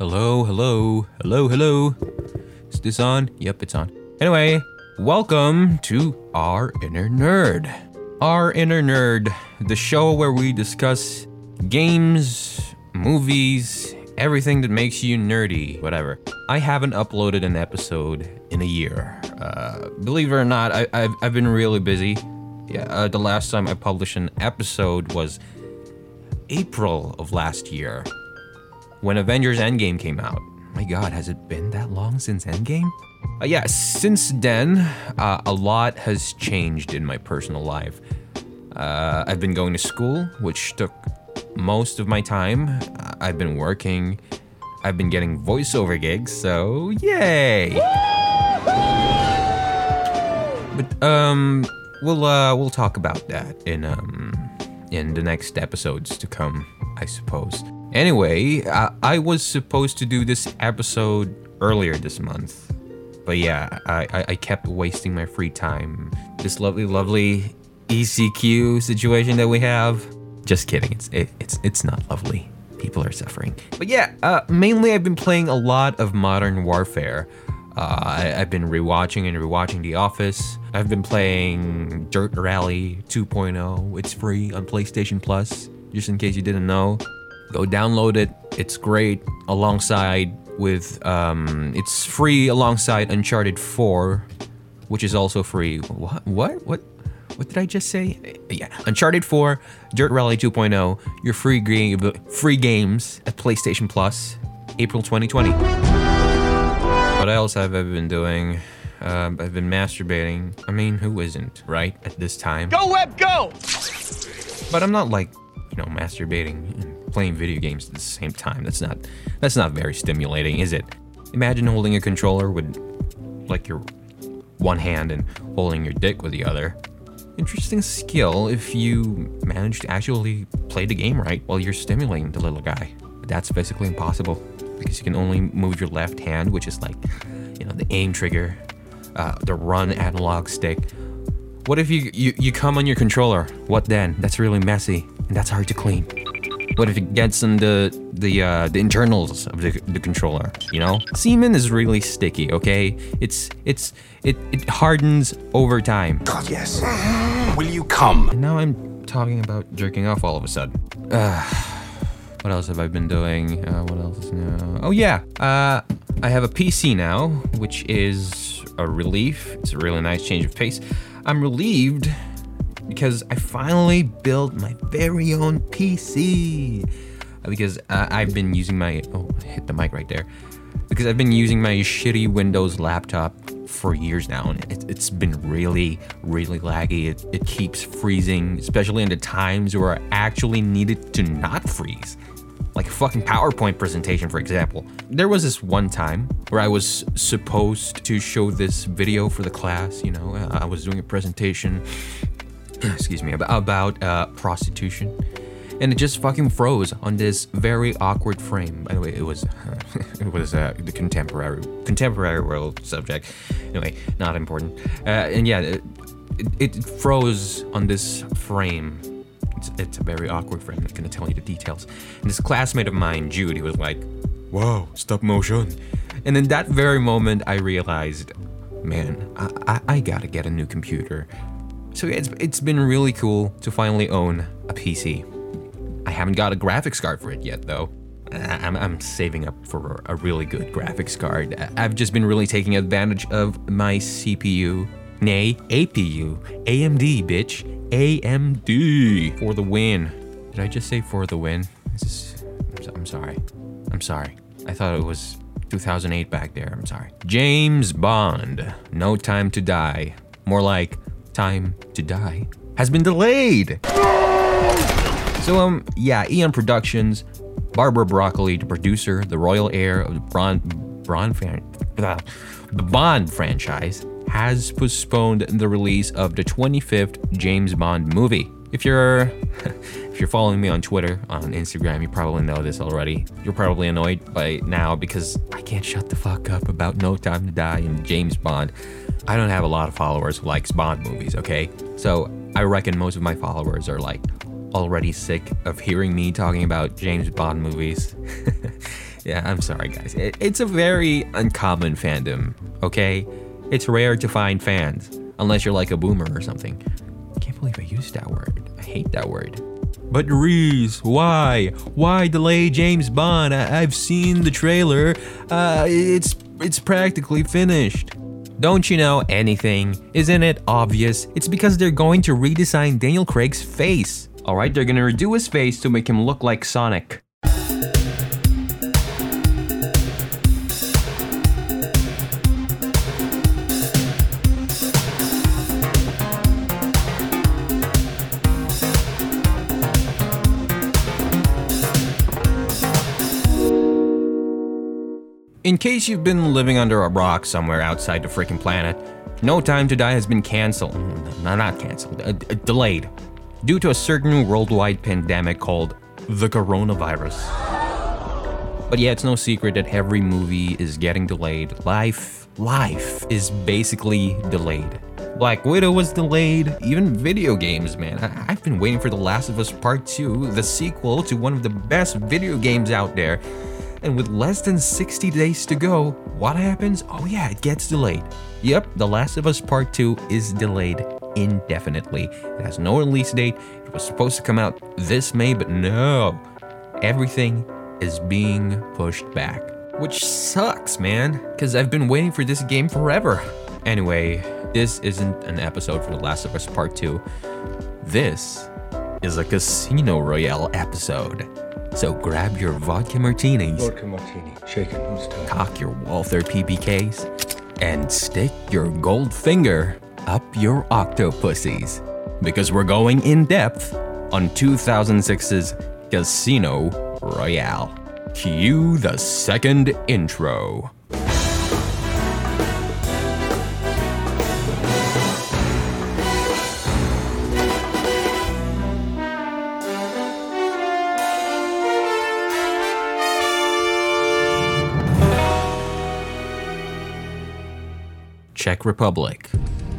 Hello, hello, hello, hello. Is this on? Yep, it's on. Anyway, welcome to Our Inner Nerd. Our Inner Nerd, the show where we discuss games, movies, everything that makes you nerdy, whatever. I haven't uploaded an episode in a year. Uh, believe it or not, I, I've, I've been really busy. Yeah, uh, the last time I published an episode was April of last year when Avengers Endgame came out. My god, has it been that long since Endgame? Uh, yeah, since then, uh, a lot has changed in my personal life. Uh, I've been going to school, which took most of my time. I've been working. I've been getting voiceover gigs, so yay! But um, we'll uh, we'll talk about that in um in the next episodes to come, I suppose. Anyway, I, I was supposed to do this episode earlier this month, but yeah, I, I, I kept wasting my free time. This lovely, lovely ECQ situation that we have. Just kidding. It's it, it's it's not lovely. People are suffering. But yeah, uh, mainly I've been playing a lot of Modern Warfare. Uh, I, I've been rewatching and rewatching The Office. I've been playing Dirt Rally 2.0. It's free on PlayStation Plus, just in case you didn't know. Go download it. It's great alongside with um, it's free alongside Uncharted 4, which is also free. What? What? What? What did I just say? Yeah, Uncharted 4, Dirt Rally 2.0, your free game, free games at PlayStation Plus, April 2020. What else have I been doing? Um, I've been masturbating. I mean, who isn't, right? At this time. Go web, go! But I'm not like, you know, masturbating playing video games at the same time. That's not that's not very stimulating, is it? Imagine holding a controller with like your one hand and holding your dick with the other. Interesting skill if you manage to actually play the game right while you're stimulating the little guy. But that's basically impossible because you can only move your left hand, which is like, you know, the aim trigger, uh, the run analog stick. What if you, you you come on your controller? What then? That's really messy and that's hard to clean. What if it gets in the the uh, the internals of the, the controller? You know, semen is really sticky. Okay, it's it's it it hardens over time. God, yes. Will you come? And now I'm talking about jerking off all of a sudden. Uh, what else have I been doing? Uh, what else is new? Oh yeah, uh, I have a PC now, which is a relief. It's a really nice change of pace. I'm relieved because I finally built my very own PC. Because uh, I've been using my oh, hit the mic right there. Because I've been using my shitty Windows laptop for years now, and it, it's been really, really laggy. It, it keeps freezing, especially in the times where I actually needed to not freeze like a fucking PowerPoint presentation, for example. There was this one time where I was supposed to show this video for the class. You know, I was doing a presentation, excuse me, about, about uh, prostitution. And it just fucking froze on this very awkward frame. By the way, it was it was uh, the contemporary contemporary world subject. Anyway, not important. Uh, and yeah, it, it, froze on this frame it's, it's a very awkward frame. I'm not gonna tell you the details. And this classmate of mine, Jude, he was like, "Wow, stop motion." And in that very moment, I realized, man, I, I, I gotta get a new computer. So it's it's been really cool to finally own a PC. I haven't got a graphics card for it yet, though. I'm, I'm saving up for a really good graphics card. I've just been really taking advantage of my CPU, nay, APU, AMD, bitch. AMD for the win. Did I just say for the win? This, I'm sorry. I'm sorry. I thought it was 2008 back there. I'm sorry. James Bond, No Time to Die. More like Time to Die has been delayed. So um yeah, Eon Productions, Barbara Broccoli, the producer, the royal heir of the Bron Bron fan, the Bond franchise, has postponed the release of the 25th James Bond movie. If you're if you're following me on Twitter, on Instagram, you probably know this already. You're probably annoyed by now because I can't shut the fuck up about No Time to Die and James Bond. I don't have a lot of followers who likes Bond movies, okay? So I reckon most of my followers are like already sick of hearing me talking about James Bond movies. Yeah, I'm sorry, guys. It, it's a very uncommon fandom, okay? It's rare to find fans, unless you're like a boomer or something. I can't believe I used that word. I hate that word. But Reese, why? Why delay James Bond? I- I've seen the trailer. Uh, it's it's practically finished. Don't you know anything? Isn't it obvious? It's because they're going to redesign Daniel Craig's face. Alright, they're gonna redo his face to make him look like Sonic. In case you've been living under a rock somewhere outside the freaking planet, No Time to Die has been canceled. No, not canceled, uh, delayed. Due to a certain worldwide pandemic called the coronavirus. But yeah, it's no secret that every movie is getting delayed. Life, life is basically delayed. Black Widow was delayed, even video games, man. I- I've been waiting for The Last of Us Part 2, the sequel to one of the best video games out there. And with less than 60 days to go, what happens? Oh, yeah, it gets delayed. Yep, The Last of Us Part 2 is delayed indefinitely. It has no release date. It was supposed to come out this May, but no. Everything is being pushed back. Which sucks, man, because I've been waiting for this game forever. Anyway, this isn't an episode for The Last of Us Part 2. This is a Casino Royale episode. So grab your vodka martinis, Vodka martini, shaken, not stirred. cock your Walther PPKs, and stick your gold finger up your octopussies. Because we're going in depth on 2006's Casino Royale. Cue the second intro. Czech Republic.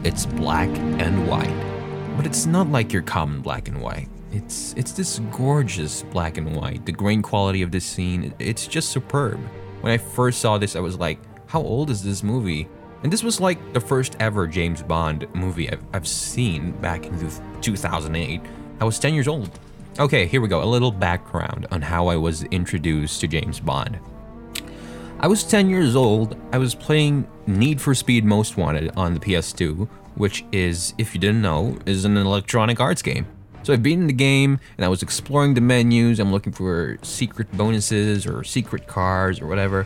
It's black and white. But it's not like your common black and white. It's it's this gorgeous black and white. The grain quality of this scene, it's just superb. When I first saw this, I was like, how old is this movie? And this was like the first ever James Bond movie I've, I've seen back in 2008. I was 10 years old. Okay, here we go. A little background on how I was introduced to James Bond. I was 10 years old. I was playing Need for Speed Most Wanted on the PS2, which is, if you didn't know, is an electronic arts game. So I've beaten the game and I was exploring the menus. I'm looking for secret bonuses or secret cars or whatever.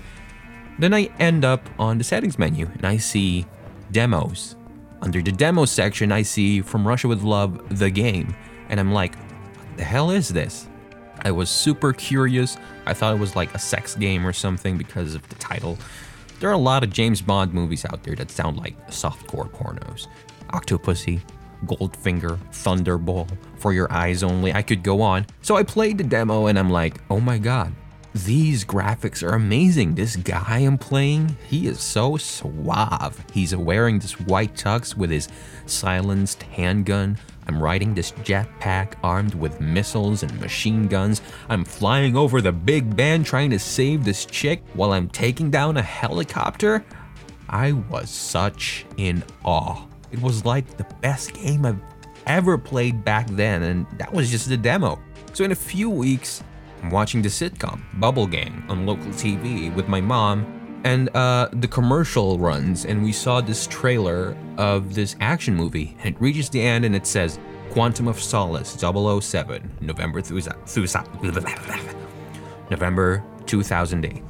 Then I end up on the settings menu and I see demos. Under the demo section, I see From Russia with Love, the game. And I'm like, what the hell is this? I was super curious. I thought it was like a sex game or something because of the title. There are a lot of James Bond movies out there that sound like softcore pornos. Octopussy, Goldfinger, Thunderball, For Your Eyes Only. I could go on. So I played the demo and I'm like, oh my god, these graphics are amazing. This guy I'm playing, he is so suave. He's wearing this white tux with his silenced handgun. I'm riding this jetpack armed with missiles and machine guns. I'm flying over the Big Ben trying to save this chick while I'm taking down a helicopter. I was such in awe. It was like the best game I've ever played back then, and that was just the demo. So, in a few weeks, I'm watching the sitcom Bubble Gang on local TV with my mom, and uh, the commercial runs, and we saw this trailer of this action movie, and it reaches the end and it says Quantum of Solace 007, November through November 2008.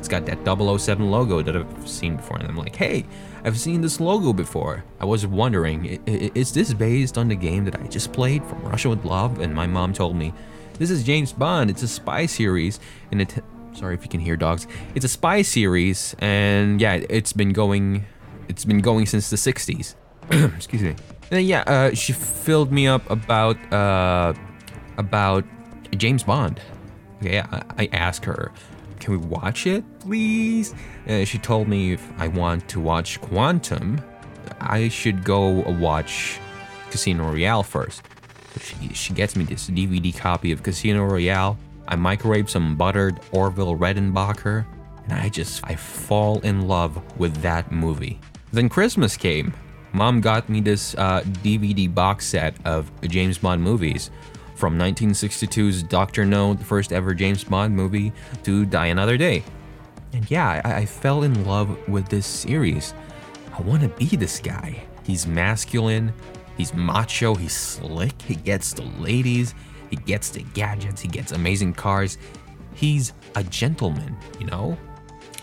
It's got that 007 logo that I've seen before, and I'm like, hey, I've seen this logo before. I was wondering, is this based on the game that I just played from Russia with Love? And my mom told me, this is James Bond. It's a spy series, and it. Sorry if you can hear dogs. It's a spy series, and yeah, it's been going. It's been going since the 60s. Excuse me. And yeah, uh, she filled me up about uh, about James Bond. Okay, I, I asked her, can we watch it, please? Uh, she told me if I want to watch Quantum, I should go watch Casino Royale first. She, she gets me this DVD copy of Casino Royale, I microwave some buttered Orville Redenbacher, and I just I fall in love with that movie. Then Christmas came. Mom got me this uh, DVD box set of James Bond movies, from 1962's Doctor No, the first ever James Bond movie, to Die Another Day. And yeah, I, I fell in love with this series. I want to be this guy. He's masculine, he's macho, he's slick, he gets the ladies, he gets the gadgets, he gets amazing cars. He's a gentleman, you know?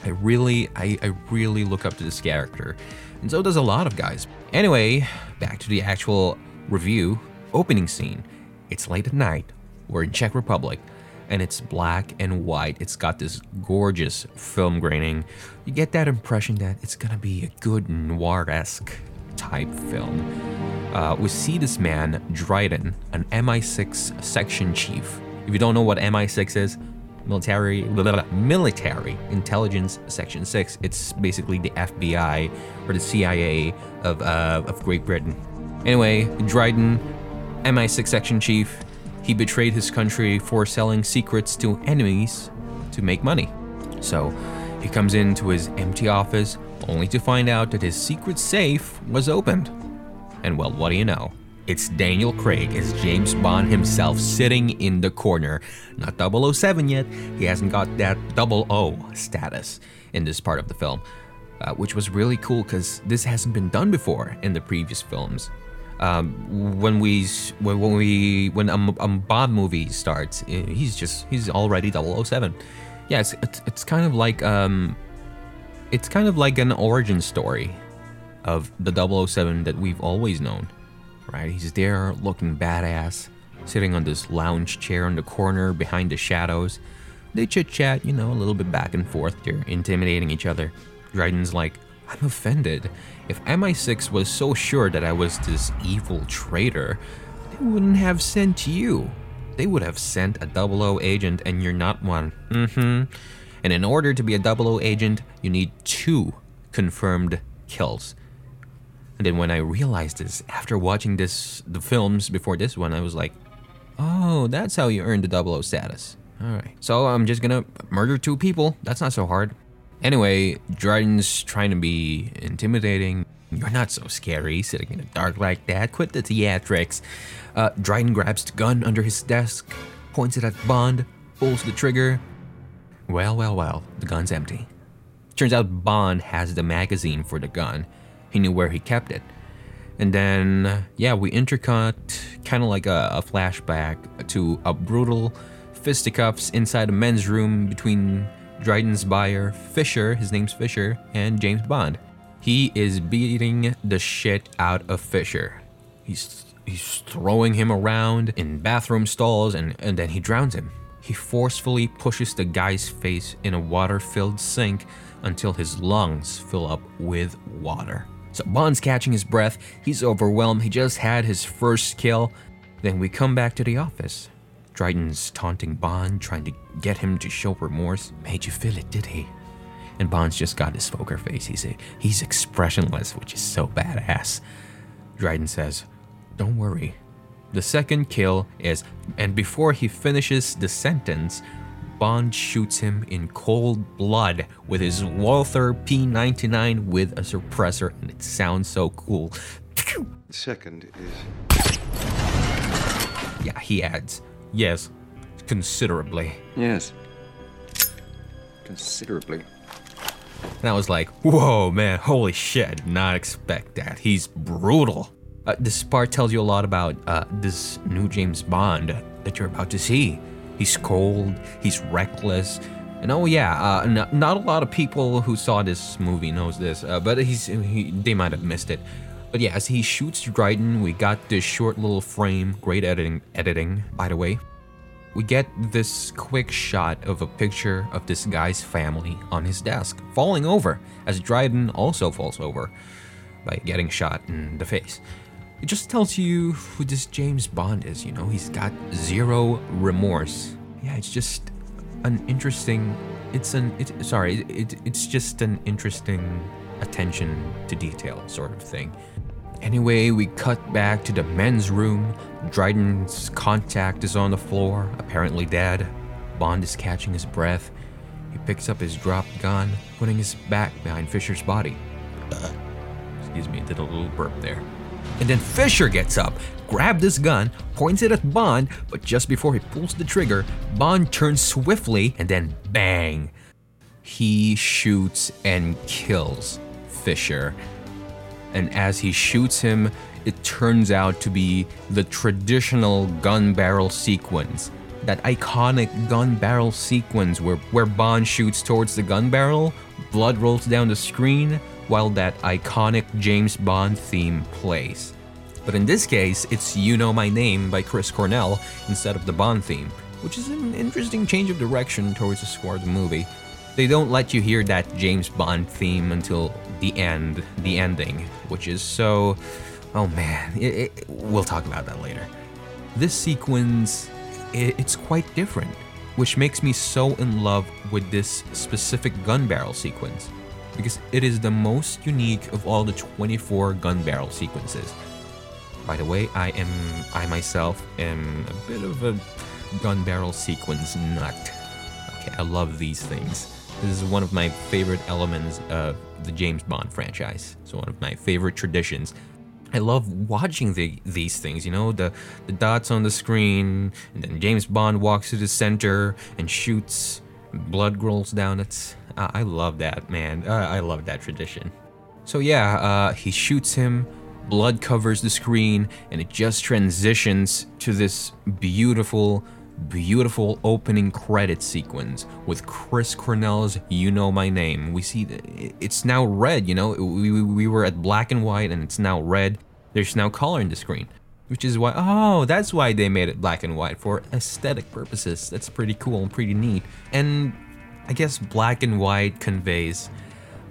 I really, I, I really look up to this character. And so does a lot of guys. Anyway, back to the actual review. Opening scene. It's late at night. We're in Czech Republic. And it's black and white. It's got this gorgeous film graining. You get that impression that it's gonna be a good noir-esque type film. Uh, we see this man, Dryden, an MI6 section chief. If you don't know what MI6 is, military blah, blah, blah, military intelligence section 6 it's basically the fbi or the cia of, uh, of great britain anyway dryden mi6 section chief he betrayed his country for selling secrets to enemies to make money so he comes into his empty office only to find out that his secret safe was opened and well what do you know it's Daniel Craig as James Bond himself sitting in the corner. Not 007 yet, he hasn't got that 00 status in this part of the film, uh, which was really cool because this hasn't been done before in the previous films. Um, when we when, when we when a, a Bond movie starts, eh, he's just he's already 007. Yeah, it's, it's, it's kind of like um, it's kind of like an origin story of the 007 that we've always known right? He's there looking badass, sitting on this lounge chair in the corner behind the shadows. They chit chat, you know, a little bit back and forth. They're intimidating each other. Dryden's like, I'm offended. If MI6 was so sure that I was this evil traitor, they wouldn't have sent you. They would have sent a 00 agent, and you're not one. Mm hmm. And in order to be a 00 agent, you need two confirmed kills. And then when I realized this after watching this the films before this one, I was like, "Oh, that's how you earn the 00 status." All right. So I'm just gonna murder two people. That's not so hard. Anyway, Dryden's trying to be intimidating. You're not so scary sitting in the dark like that. Quit the theatrics. Uh, Dryden grabs the gun under his desk, points it at Bond, pulls the trigger. Well, well, well, the gun's empty. Turns out Bond has the magazine for the gun. He knew where he kept it. And then, yeah, we intercut kind of like a, a, flashback to a brutal fisticuffs inside a men's room between Dryden's buyer, Fisher, his name's Fisher, and James Bond. He is beating the shit out of Fisher. He's he's throwing him around in bathroom stalls and, and then he drowns him. He forcefully pushes the guy's face in a water filled sink until his lungs fill up with water. So Bond's catching his breath. He's overwhelmed. He just had his first kill. Then we come back to the office. Dryden's taunting Bond, trying to get him to show remorse. Made you feel it, did he? And Bond's just got his poker face. He's, a, he's expressionless, which is so badass. Dryden says, Don't worry. The second kill is, and before he finishes the sentence, Bond shoots him in cold blood with his Walther P99 with a suppressor, and it sounds so cool. The second is. Yeah, he adds, yes, considerably. Yes. Considerably. And I was like, whoa, man, holy shit, not expect that. He's brutal. Uh, this part tells you a lot about uh, this new James Bond that you're about to see. He's cold, he's reckless. And oh yeah, uh, n- not a lot of people who saw this movie knows this, uh, but he's he, they might have missed it. But yeah, as he shoots Dryden, we got this short little frame. Great editing, editing, by the way. We get this quick shot of a picture of this guy's family on his desk, falling over, as Dryden also falls over by getting shot in the face. It just tells you who this James Bond is, you know? He's got zero remorse. Yeah, it's just an interesting it's an it, sorry, it, it's just an interesting attention to detail sort of thing. Anyway, we cut back to the men's room. Dryden's contact is on the floor, apparently dead. Bond is catching his breath. He picks up his dropped gun, putting his back behind Fisher's body. Excuse me, did a little burp there. And then Fisher gets up, grabs his gun, points it at Bond, but just before he pulls the trigger, Bond turns swiftly and then bang. He shoots and kills Fisher. And as he shoots him, it turns out to be the traditional gun barrel sequence. That iconic gun barrel sequence where, where Bond shoots towards the gun barrel, blood rolls down the screen, while that iconic James Bond theme plays. But in this case, it's You Know My Name by Chris Cornell instead of the Bond theme, which is an interesting change of direction towards the score of the movie. They don't let you hear that James Bond theme until the end, the ending, which is so. Oh man, it, it, we'll talk about that later. This sequence, it, it's quite different, which makes me so in love with this specific gun barrel sequence, because it is the most unique of all the 24 gun barrel sequences. By the way, I am I myself am a bit of a gun barrel sequence nut. Okay, I love these things. This is one of my favorite elements of the James Bond franchise. It's one of my favorite traditions. I love watching the, these things, you know, the, the dots on the screen, and then James Bond walks to the center and shoots, blood rolls down. It's, I love that, man. Uh, I love that tradition. So, yeah, uh, he shoots him, blood covers the screen, and it just transitions to this beautiful beautiful opening credit sequence with Chris Cornell's You Know My Name. We see it's now red, you know, we, we were at black and white and it's now red. There's now color in the screen, which is why, oh, that's why they made it black and white for aesthetic purposes. That's pretty cool and pretty neat. And I guess black and white conveys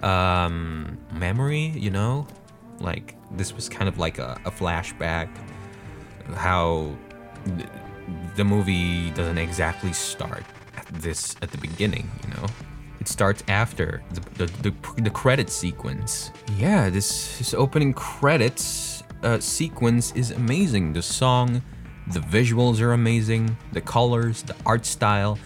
um, memory, you know? Like, this was kind of like a, a flashback, how the movie doesn't exactly start at this at the beginning, you know. It starts after the the, the, the credit sequence. Yeah, this this opening credits uh, sequence is amazing. The song, the visuals are amazing. The colors, the art style.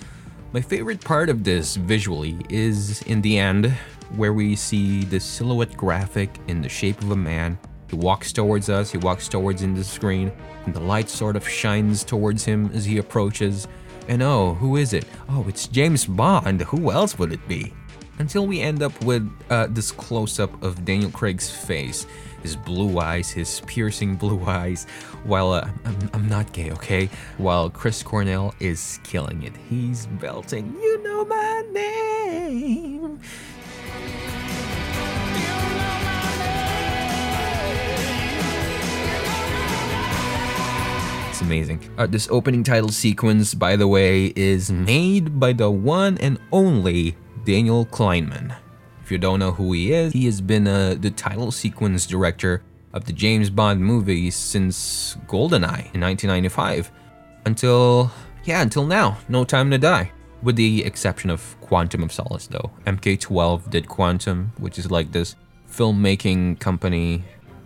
My favorite part of this visually is in the end, where we see the silhouette graphic in the shape of a man he walks towards us, he walks towards in the screen, and the light sort of shines towards him as he approaches. And oh, who is it? Oh, it's James Bond. Who else would it be? Until we end up with uh, this close up of Daniel Craig's face, his blue eyes, his piercing blue eyes, while uh, I'm, I'm not gay, okay? While Chris Cornell is killing it. He's belting, You know my name. It's amazing. Uh, this opening title sequence, by the way, is made by the one and only Daniel Kleinman. If you don't know who he is, he has been uh, the title sequence director of the James Bond movies since GoldenEye in 1995 until, yeah, until now, No Time to Die. With the exception of Quantum of Solace, though. MK12 did Quantum, which is like this filmmaking company.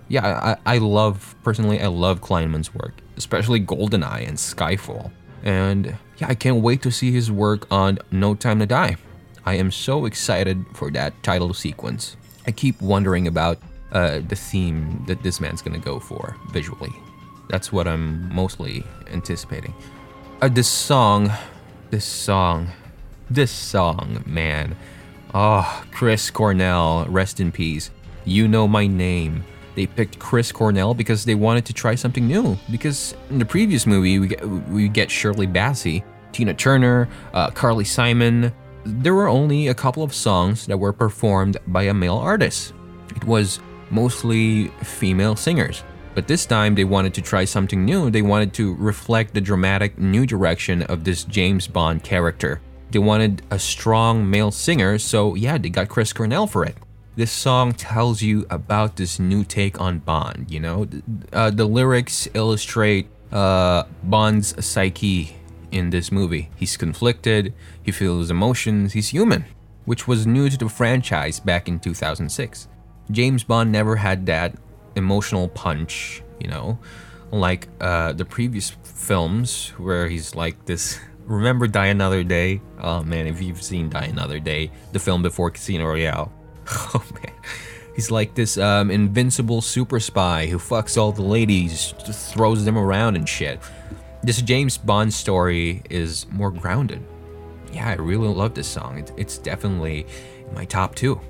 Yeah, I, I love, personally, I love Kleinman's work especially GoldenEye and Skyfall. And yeah, I can't wait to see his work on No Time to Die. I am so excited for that title sequence. I keep wondering about uh, the theme that this man's gonna go for visually. That's what I'm mostly anticipating. Uh, this song, this song, this song, man. Oh, Chris Cornell, rest in peace. You know my name they picked Chris Cornell because they wanted to try something new. Because in the previous movie, we get, we get Shirley Bassey, Tina Turner, uh, Carly Simon. There were only a couple of songs that were performed by a male artist. It was mostly female singers. But this time they wanted to try something new. They wanted to reflect the dramatic new direction of this James Bond character. They wanted a strong male singer, so yeah, they got Chris Cornell for it this song tells you about this new take on Bond. You know, uh, the lyrics illustrate uh, Bond's psyche in this movie. He's conflicted, he feels emotions, he's human, which was new to the franchise back in 2006. James Bond never had that emotional punch, you know, like uh, the previous films where he's like this remember Die Another Day? Oh man, if you've seen Die Another Day, the film before Casino Royale. Oh man. He's like this um, invincible super spy who fucks all the ladies, throws them around and shit. This James Bond story is more grounded. Yeah, I really love this song. It's, definitely my top two.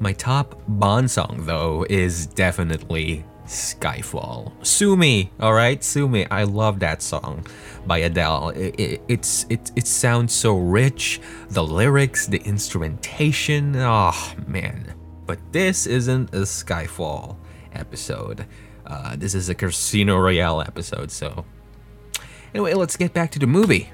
My top Bond song, though, is definitely Skyfall. Sue me, all right, sue me. I love that song by Adele. It, it, it's it it sounds so rich. The lyrics, the instrumentation. Oh man, but this isn't a Skyfall episode. Uh, this is a Casino Royale episode. So anyway, let's get back to the movie.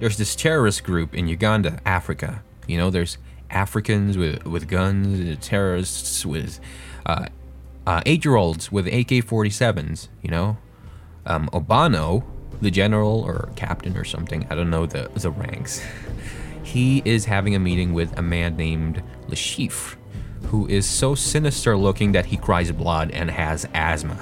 There's this terrorist group in Uganda, Africa. You know, there's Africans with with guns, terrorists with uh, uh, eight-year-olds with AK-47s. You know, um, Obanno, the general or captain or something. I don't know the the ranks. He is having a meeting with a man named Chiffre, who is so sinister looking that he cries blood and has asthma.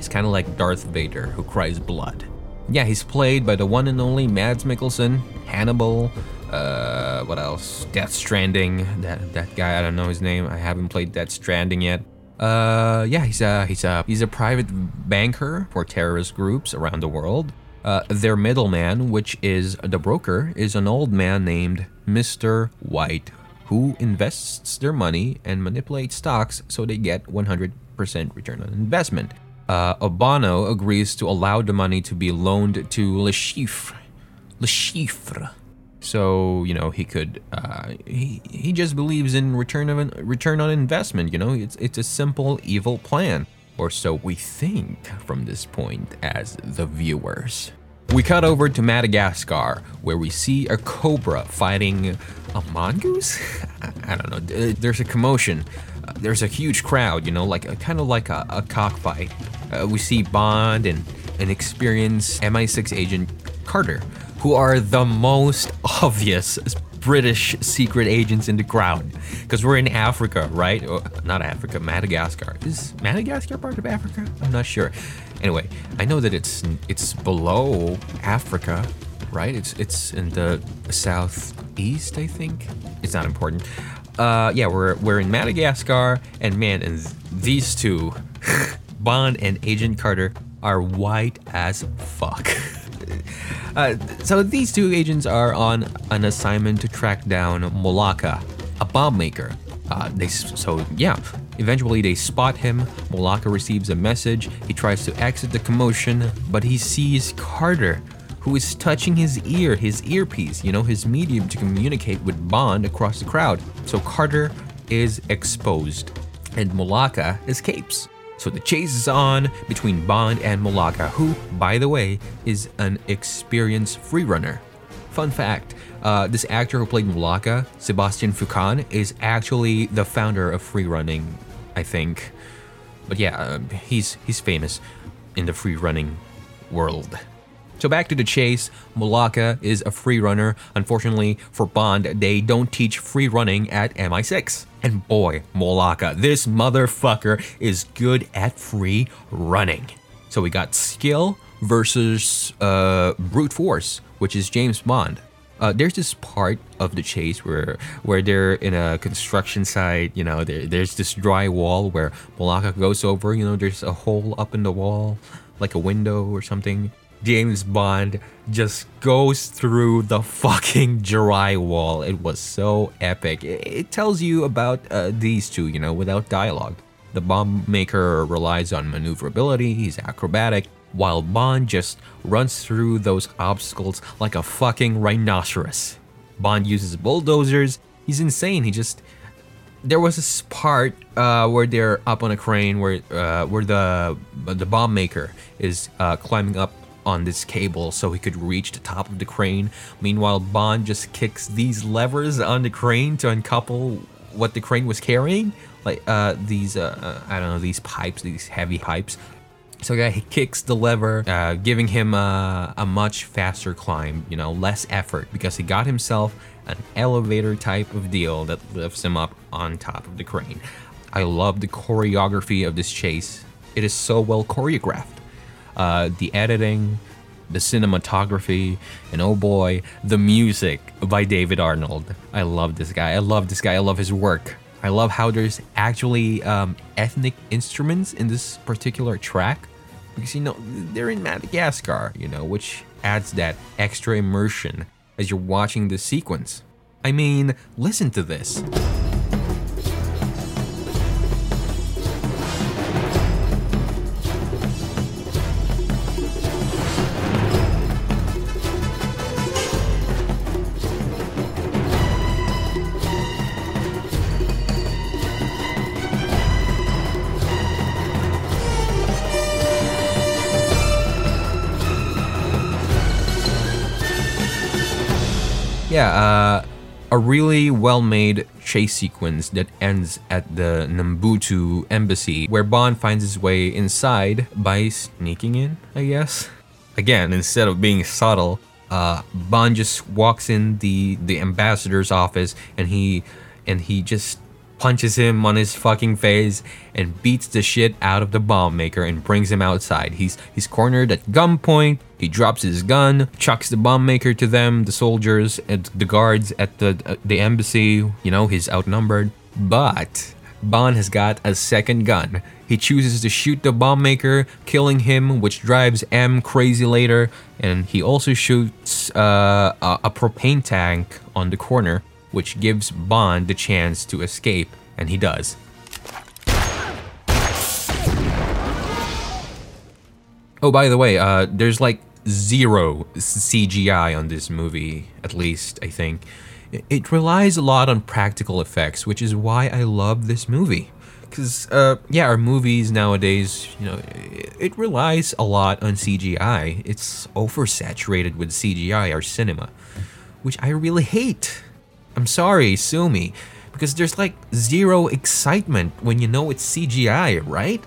He's kind of like Darth Vader, who cries blood. Yeah, he's played by the one and only Mads Mikkelsen, Hannibal, uh, what else? Death Stranding. That that guy, I don't know his name. I haven't played Death Stranding yet. Uh, yeah, he's a he's a he's a private banker for terrorist groups around the world. Uh, their middleman, which is the broker, is an old man named Mr. White, who invests their money and manipulates stocks so they get 100% return on investment. Uh, Obanno agrees to allow the money to be loaned to Le Chiffre. Le Chiffre. So you know he could. Uh, he he just believes in return of an, return on investment. You know it's it's a simple evil plan, or so we think from this point as the viewers. We cut over to Madagascar, where we see a cobra fighting a mongoose. I don't know. There's a commotion. Uh, there's a huge crowd. You know, like a, kind of like a, a cockfight. Uh, we see Bond and an experienced MI6 agent Carter who are the most obvious British secret agents in the crowd. Because we're in Africa, right? Or, not Africa, Madagascar. Is Madagascar part of Africa? I'm not sure. Anyway, I know that it's it's below Africa, right? It's it's in the southeast, I think. It's not important. Uh, yeah, we're we're in Madagascar, and man, and these two, Bond and Agent Carter, are white as fuck. Uh, so these two agents are on an assignment to track down Mollaka, a bomb maker. Uh, they so yeah. Eventually, they spot him. Mollaka receives a message. He tries to exit the commotion, but he sees Carter, who is touching his ear, his earpiece. You know, his medium to communicate with Bond across the crowd. So Carter is exposed, and Mollaka escapes. So the chase is on between Bond and Mollaka, who, by the way, is an experienced freerunner. Fun fact uh, this actor who played Mollaka, Sebastian Foucan, is actually the founder of freerunning, I think. But yeah, uh, he's he's famous in the freerunning world. So back to the chase, Mollaka is a free runner. Unfortunately for Bond, they don't teach free running at MI6. And boy, Mollaka, this motherfucker is good at free running. So we got skill versus uh, brute force, which is James Bond. Uh, there's this part of the chase where where they're in a construction site. You know, there, there's this dry wall where Mollaka goes over. You know, there's a hole up in the wall, like a window or something. James Bond just goes through the fucking drywall. It was so epic. It, tells you about uh, these two, you know, without dialogue. The bomb maker relies on maneuverability, he's acrobatic, while Bond just runs through those obstacles like a fucking rhinoceros. Bond uses bulldozers. He's insane. He just there was this part uh, where they're up on a crane where uh, where the the bomb maker is uh, climbing up on this cable so he could reach the top of the crane. Meanwhile, Bond just kicks these levers on the crane to uncouple what the crane was carrying, like uh, these uh, uh, I don't know these pipes, these heavy pipes. So yeah, he kicks the lever, uh, giving him a, a much faster climb, you know, less effort because he got himself an elevator type of deal that lifts him up on top of the crane. I love the choreography of this chase. It is so well choreographed uh, the editing, the cinematography, and oh boy, the music by David Arnold. I love this guy. I love this guy. I love his work. I love how there's actually um, ethnic instruments in this particular track because you know they're in Madagascar, you know, which adds that extra immersion as you're watching the sequence. I mean, listen to this. Yeah, uh, a really well made chase sequence that ends at the Nambutu embassy, where Bond finds his way inside by sneaking in, I guess. Again, instead of being subtle, uh, Bond just walks in the, the ambassador's office and he and he just punches him on his fucking face and beats the shit out of the bomb maker and brings him outside. He's he's cornered at gunpoint. He drops his gun, chucks the bomb maker to them, the soldiers and the guards at the uh, the embassy. You know, he's outnumbered, but Bond has got a second gun. He chooses to shoot the bomb maker, killing him, which drives M crazy later, and he also shoots uh, a, a propane tank on the corner, which gives Bond the chance to escape, and he does. Oh, by the way, uh, there's like zero CGI on this movie, at least, I think. It- relies a lot on practical effects, which is why I love this movie. Because, uh, yeah, our movies nowadays, you know, it relies a lot on CGI. It's oversaturated with CGI, our cinema, which I really hate. I'm sorry, sue me. Because there's like zero excitement when you know it's CGI, right?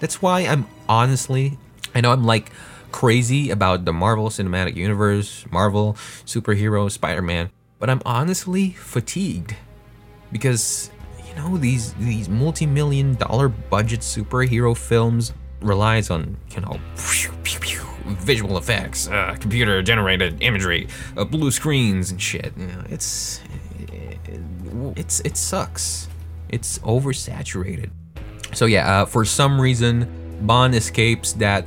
That's why I'm honestly, I know I'm like crazy about the Marvel Cinematic Universe, Marvel, superhero, Spider Man, but I'm honestly fatigued because you know these these multi-million dollar budget superhero films relies on you know visual effects, uh, computer generated imagery, uh, blue screens and shit. You know, it's it's it sucks. It's oversaturated. So yeah, uh, for some reason, Bond escapes that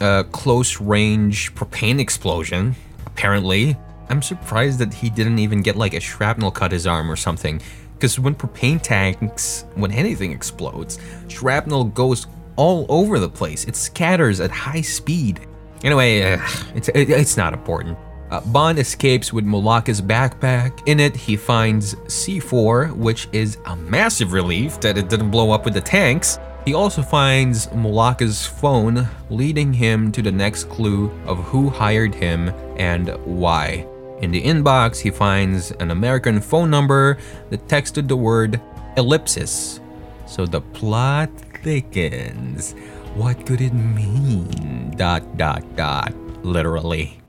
uh, close range propane explosion. Apparently, I'm surprised that he didn't even get like a shrapnel cut his arm or something. Because when propane tanks, when anything explodes, shrapnel goes all over the place. It scatters at high speed. Anyway, uh, it's it, it's not important. Uh, Bond escapes with Mollaka's backpack. In it, he finds C4, which is a massive relief that it didn't blow up with the tanks. He also finds Mollaka's phone, leading him to the next clue of who hired him and why. In the inbox, he finds an American phone number that texted the word ellipsis. So the plot thickens. What could it mean? Dot, dot, dot. Literally.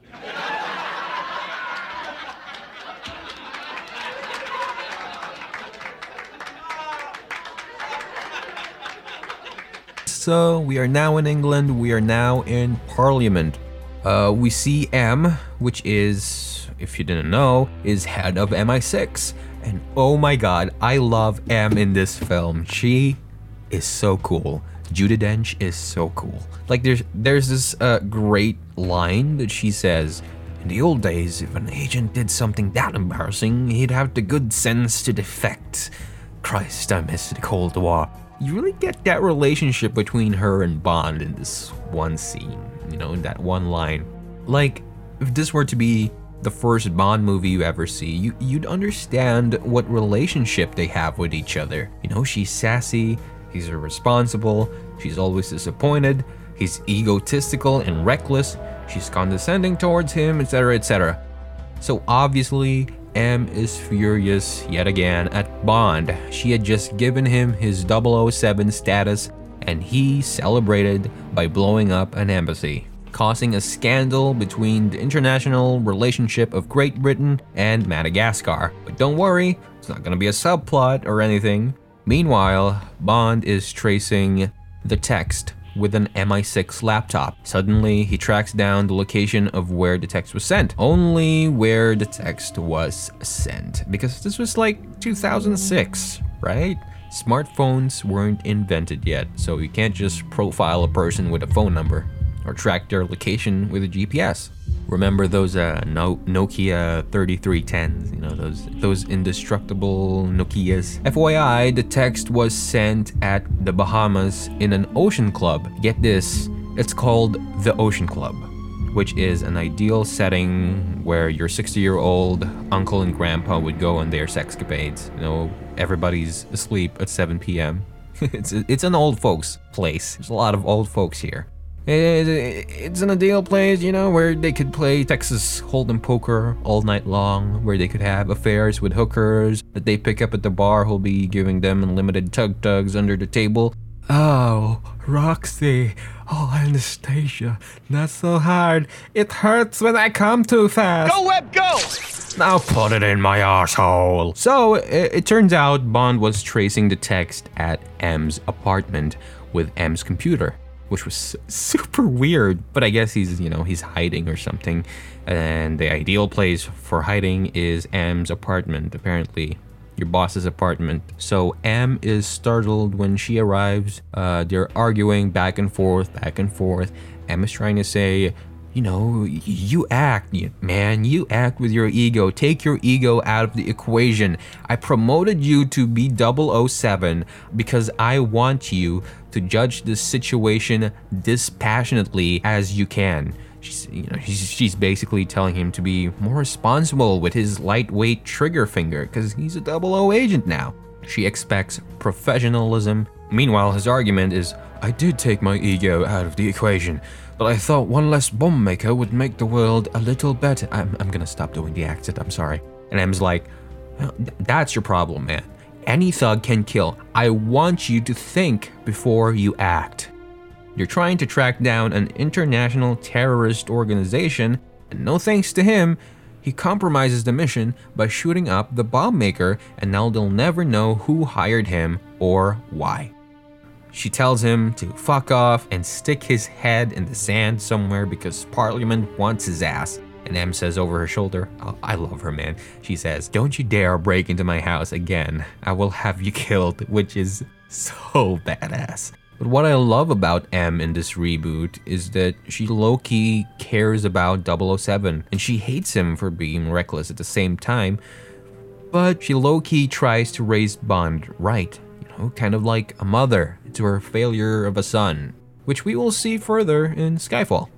So we are now in England. We are now in Parliament. Uh, we see M, which is, if you didn't know, is head of MI6. And oh my god, I love M in this film. She is so cool. Judi Dench is so cool. Like there's there's this uh, great line that she says. In the old days, if an agent did something that embarrassing, he'd have the good sense to defect. Christ, I miss the Cold War. You really get that relationship between her and Bond in this one scene, you know, in that one line. Like, if this were to be the first Bond movie you ever see, you, you'd understand what relationship they have with each other. You know, she's sassy, he's irresponsible, she's always disappointed, he's egotistical and reckless, she's condescending towards him, etc., etc. So obviously, M is furious yet again at Bond. She had just given him his 007 status, and he celebrated by blowing up an embassy, causing a scandal between the international relationship of Great Britain and Madagascar. But don't worry, it's not gonna be a subplot or anything. Meanwhile, Bond is tracing the text with an MI6 laptop. Suddenly, he tracks down the location of where the text was sent. Only where the text was sent. Because this was like 2006, right? Smartphones weren't invented yet, so you can't just profile a person with a phone number or track their location with a GPS. Remember those uh, no- Nokia 3310s, you know, those those indestructible Nokias. FYI, the text was sent at the Bahamas in an ocean club. Get this, it's called the Ocean Club, which is an ideal setting where your 60-year-old uncle and grandpa would go on their sexcapades. You know, everybody's asleep at 7 p.m. it's it's an old folks place. There's a lot of old folks here. It- It's an ideal place, you know, where they could play Texas Hold'em poker all night long, where they could have affairs with hookers that they pick up at the bar who'll be giving them unlimited tug tugs under the table. Oh, Roxy. Oh, Anastasia. Not so hard. It hurts when I come too fast. Go, Webb, go! Now put it in my asshole. So it, it turns out Bond was tracing the text at M's apartment with M's computer, which was super weird. But I guess he's, you know, he's hiding or something. And the ideal place for hiding is M's apartment, apparently. Your boss's apartment. So M is startled when she arrives. Uh, they're arguing back and forth, back and forth. M is trying to say, you know, you act, man, you act with your ego. Take your ego out of the equation. I promoted you to be 007 because I want you to judge this situation dispassionately as you can. She's, you know, she's, she's basically telling him to be more responsible with his lightweight trigger finger because he's a 00 agent now. She expects professionalism. Meanwhile, his argument is I did take my ego out of the equation, but I thought one less bomb maker would make the world a little better. I'm, I'm gonna stop doing the accent, I'm sorry. And M's like, That's your problem, man. Any thug can kill. I want you to think before you act. You're trying to track down an international terrorist organization, and no thanks to him, he compromises the mission by shooting up the bomb maker, and now they'll never know who hired him or why. She tells him to fuck off and stick his head in the sand somewhere because Parliament wants his ass. And M says over her shoulder, oh, I love her, man. She says, Don't you dare break into my house again. I will have you killed, which is so badass. But what I love about M in this reboot is that she low key cares about 007 and she hates him for being reckless at the same time, but she low key tries to raise Bond right, kind of like a mother to her failure of a son, which we will see further in Skyfall.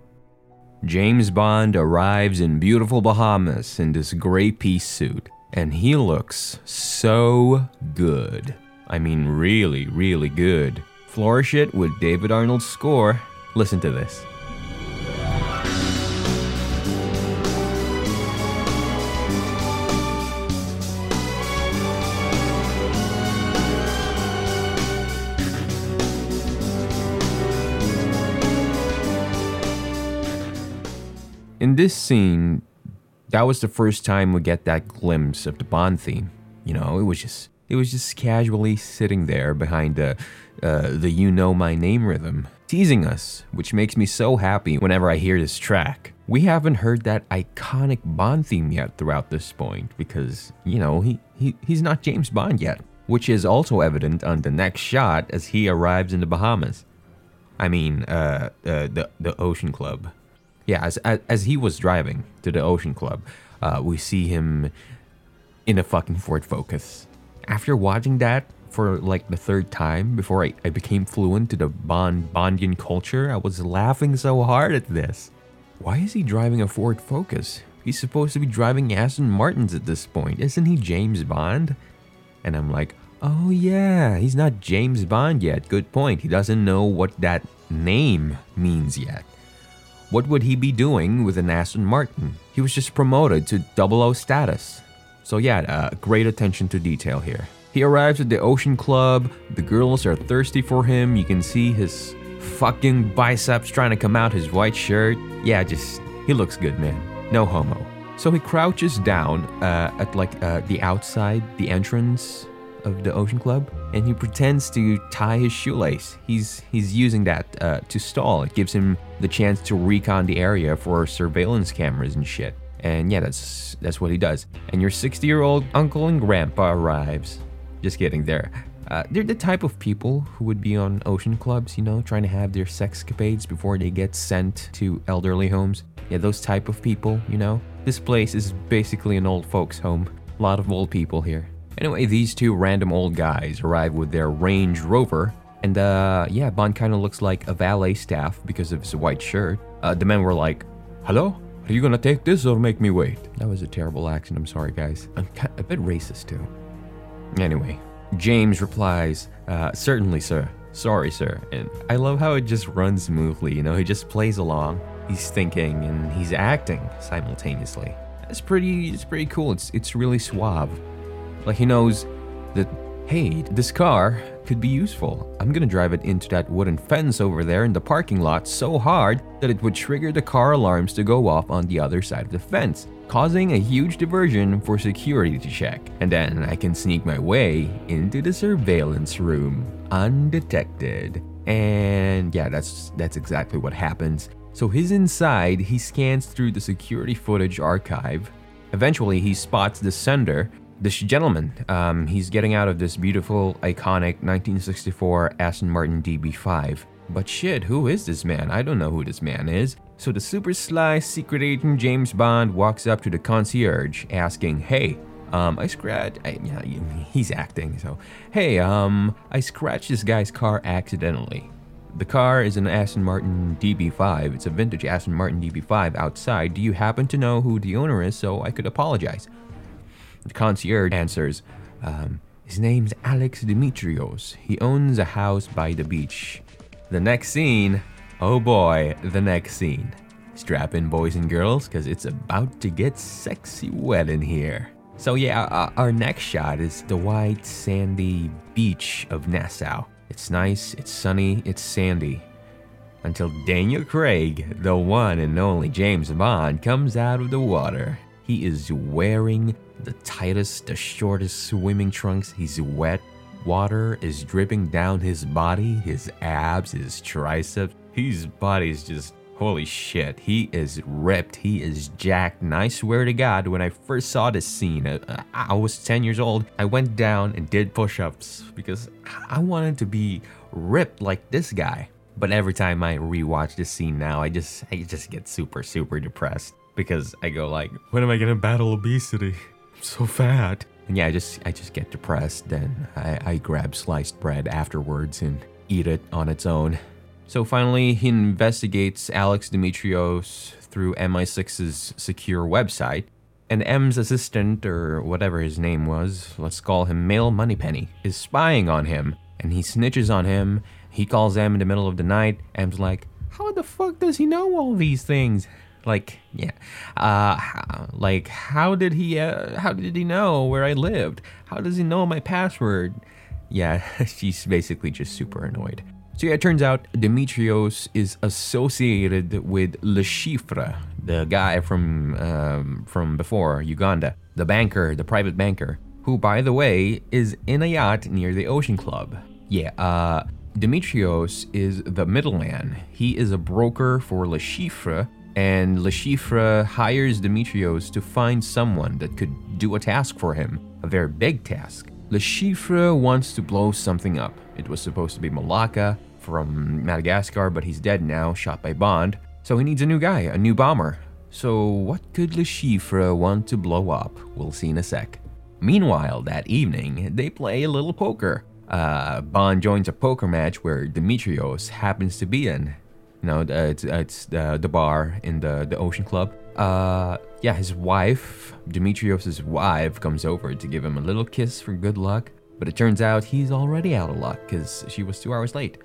James Bond arrives in beautiful Bahamas in this gray piece suit, and he looks so good. I mean, really, really good. Flourish it with David Arnold's score. Listen to this. In this scene, that was the first time we get that glimpse of the Bond theme. You know, it was just it was just casually sitting there behind the uh, the you know my name rhythm, teasing us, which makes me so happy whenever I hear this track. We haven't heard that iconic Bond theme yet throughout this point because you know he, he he's not James Bond yet, which is also evident on the next shot as he arrives in the Bahamas. I mean, uh, uh the the Ocean Club. Yeah, as, as as he was driving to the Ocean Club, uh, we see him in a fucking Ford Focus. After watching that for like the third time before I, I became fluent to the Bond Bondian culture, I was laughing so hard at this. Why is he driving a Ford Focus? He's supposed to be driving Aston Martins at this point. Isn't he James Bond? And I'm like, oh yeah, he's not James Bond yet. Good point. He doesn't know what that name means yet. What would he be doing with an Aston Martin? He was just promoted to 00 status. So yeah, uh, great attention to detail here. He arrives at the Ocean Club. The girls are thirsty for him. You can see his fucking biceps trying to come out his white shirt. Yeah, just he looks good, man. No homo. So he crouches down uh, at like uh, the outside, the entrance of the Ocean Club, and he pretends to tie his shoelace. He's he's using that uh, to stall. It gives him the chance to recon the area for surveillance cameras and shit. And yeah, that's that's what he does. And your 60-year-old uncle and grandpa arrives. Just kidding. There. Uh, they're the type of people who would be on ocean clubs, you know, trying to have their sex capades before they get sent to elderly homes. Yeah, those type of people, you know. This place is basically an old folks' home. A lot of old people here. Anyway, these two random old guys arrive with their Range Rover, and uh, yeah, Bond kind of looks like a valet staff because of his white shirt. Uh, the men were like, "Hello, are you gonna take this or make me wait?" That was a terrible accent. I'm sorry, guys. I'm kind a bit racist too. Anyway, James replies, uh, Certainly, sir. Sorry, sir. And I love how it just runs smoothly. You know, he just plays along. He's thinking and he's acting simultaneously. It's pretty. It's pretty cool. It's it's really suave. Like he knows that hey, this car could be useful. I'm gonna drive it into that wooden fence over there in the parking lot so hard that it would trigger the car alarms to go off on the other side of the fence, causing a huge diversion for security to check. And then I can sneak my way into the surveillance room undetected. And yeah, that's that's exactly what happens. So he's inside, he scans through the security footage archive. Eventually, he spots the sender, this gentleman. Um, he's getting out of this beautiful, iconic 1964 Aston Martin DB5. But shit, who is this man? I don't know who this man is. So the super sly secret agent James Bond walks up to the concierge, asking, "Hey, um, I scratched. Yeah, he's acting. So, hey, um, I scratched this guy's car accidentally. The car is an Aston Martin DB5. It's a vintage Aston Martin DB5 outside. Do you happen to know who the owner is so I could apologize? The concierge answers, um, His name's Alex Dimitrios. He owns a house by the beach. The next scene, oh boy, the next scene. Strap in, boys and girls, because it's about to get sexy wet in here. So, yeah, our, our next shot is the white, sandy beach of Nassau. It's nice, it's sunny, it's sandy. Until Daniel Craig, the one and only James Bond, comes out of the water. He is wearing the tightest, the shortest swimming trunks. He's wet. Water is dripping down his body, his abs, his triceps. His body is just holy shit. He is ripped. He is jacked. And I swear to God, when I first saw this scene, uh, I was 10 years old. I went down and did push ups because I wanted to be ripped like this guy. But every time I rewatch this scene now, I just I just get super super depressed because I go like, when am I gonna battle obesity? So fat. And yeah, I just I just get depressed. Then I, I grab sliced bread afterwards and eat it on its own. So finally, he investigates Alex Dimitrios through MI6's secure website, and M's assistant, or whatever his name was, let's call him Male Moneypenny, is spying on him, and he snitches on him. He calls M in the middle of the night. M's like, How the fuck does he know all these things? Like, yeah, uh, like how did he, uh, how did he know where I lived? How does he know my password? Yeah, she's basically just super annoyed. So yeah, it turns out Dimitrios is associated with Le Chiffre, the guy from um, from before Uganda, the banker, the private banker, who, by the way, is in a yacht near the Ocean Club. Yeah, uh, Dimitrios is the middleman. He is a broker for Le Chiffre, and Le Chiffre hires Dimitrios to find someone that could do a task for him, a very big task. Le Chiffre wants to blow something up. It was supposed to be Mollaka from Madagascar, but he's dead now, shot by Bond. So he needs a new guy, a new bomber. So what could Le Chiffre want to blow up? We'll see in a sec. Meanwhile, that evening, they play a little poker. Uh, Bond joins a poker match where Dimitrios happens to be in. You know, it's, it's the, the bar in the, the Ocean Club. Uh, yeah, his wife, Dimitrios' wife, comes over to give him a little kiss for good luck. But it turns out he's already out of luck because she was two hours late.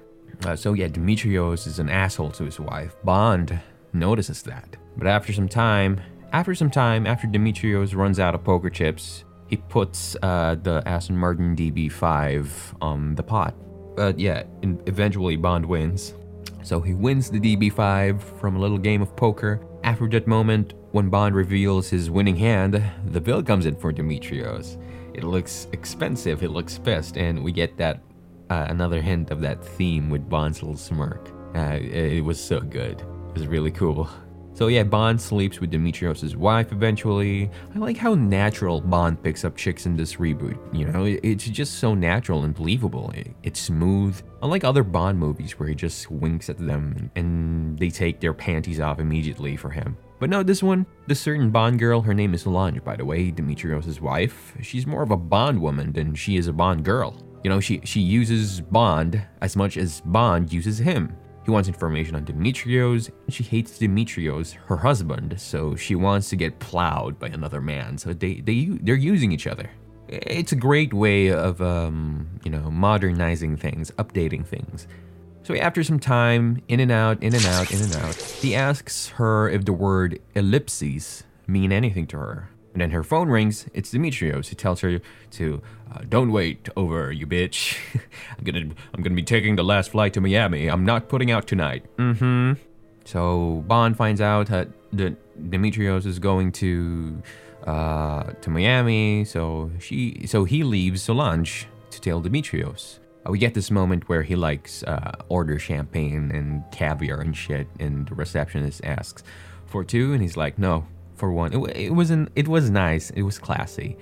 Uh, so yeah, Dimitrios is an asshole to his wife. Bond notices that. But after some time, after some time, after Dimitrios runs out of poker chips, he puts uh, the Aston Martin DB5 on the pot. But yeah, eventually Bond wins. So he wins the DB5 from a little game of poker. After that moment, when Bond reveals his winning hand, the bill comes in for Dimitrios. It looks expensive. It looks best, and we get that uh, another hint of that theme with Bond's little smirk. Uh, it was so good. It was really cool. So yeah, Bond sleeps with Dimitrios' wife eventually. I like how natural Bond picks up chicks in this reboot. You know, it's just so natural and believable. It's smooth. Unlike other Bond movies where he just winks at them and they take their panties off immediately for him. But no, this one, this certain Bond girl, her name is Solange, by the way, Dimitrios' wife. She's more of a Bond woman than she is a Bond girl. You know, she, she uses Bond as much as Bond uses him. He wants information on Dimitrios, and she hates Dimitrios, her husband, so she wants to get plowed by another man. So they they they're using each other. It's a great way of um, you know modernizing things, updating things. So after some time, in and out, in and out, in and out, he asks her if the word ellipses mean anything to her. And then her phone rings. It's Dimitrios. He tells her to uh, don't wait over, you bitch. I'm gonna I'm gonna be taking the last flight to Miami. I'm not putting out tonight. Mm-hmm. So Bond finds out that Dimitrios is going to uh, to Miami. So she so he leaves Solange to tell Dimitrios. Uh, we get this moment where he likes uh, order champagne and caviar and shit, and the receptionist asks for two, and he's like, no, for one. It, it wasn't. It was nice. It was classy.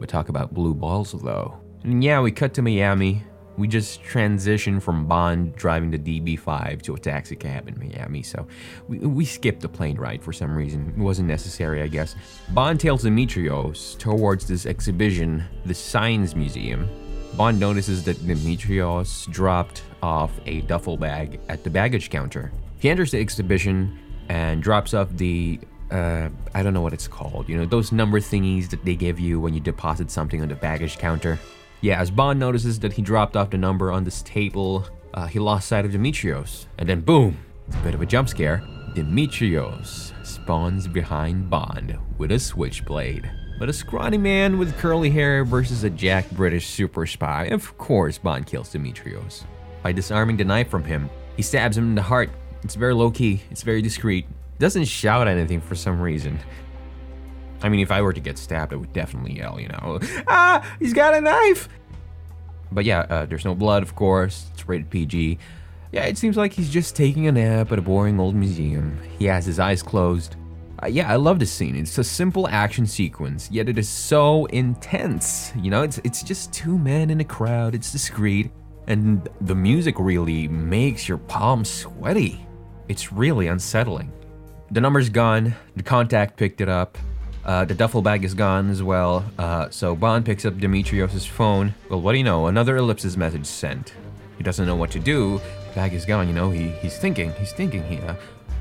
But talk about blue balls though. And yeah, we cut to Miami. We just transition from Bond driving the DB5 to a taxi cab in Miami, so we, we skipped the plane ride for some reason. It wasn't necessary, I guess. Bond tails Dimitrios towards this exhibition, the Science Museum. Bond notices that Dimitrios dropped off a duffel bag at the baggage counter. He enters the exhibition and drops off the uh, I don't know what it's called. You know, those number thingies that they give you when you deposit something on the baggage counter. Yeah, as Bond notices that he dropped off the number on this table, uh, he lost sight of Dimitrios. And then boom, it's a bit of a jump scare. Dimitrios spawns behind Bond with a switchblade. But a scrawny man with curly hair versus a jack British super spy, of course Bond kills Dimitrios. By disarming the knife from him, he stabs him in the heart. It's very low key, it's very discreet. Doesn't shout anything for some reason. I mean, if I were to get stabbed, I would definitely yell, you know, ah, he's got a knife. But yeah, uh, there's no blood, of course. It's rated PG. Yeah, it seems like he's just taking a nap at a boring old museum. He has his eyes closed. Uh, yeah, I love this scene. It's a simple action sequence, yet it is so intense. You know, it's it's just two men in a crowd. It's discreet, and the music really makes your palms sweaty. It's really unsettling. The number's gone. The contact picked it up. Uh, the duffel bag is gone as well. Uh, so Bond picks up Dimitrios' phone. Well, what do you know? Another ellipsis message sent. He doesn't know what to do. The bag is gone. You know, he he's thinking. He's thinking here,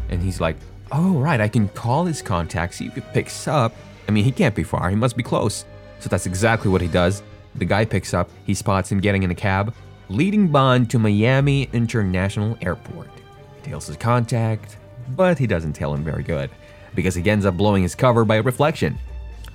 and he's like, "Oh right, I can call his contact, see if he picks up. I mean, he can't be far. He must be close." So that's exactly what he does. The guy picks up. He spots him getting in a cab, leading Bond to Miami International Airport. He tells his contact, but he doesn't tell him very good because he ends up blowing his cover by reflection.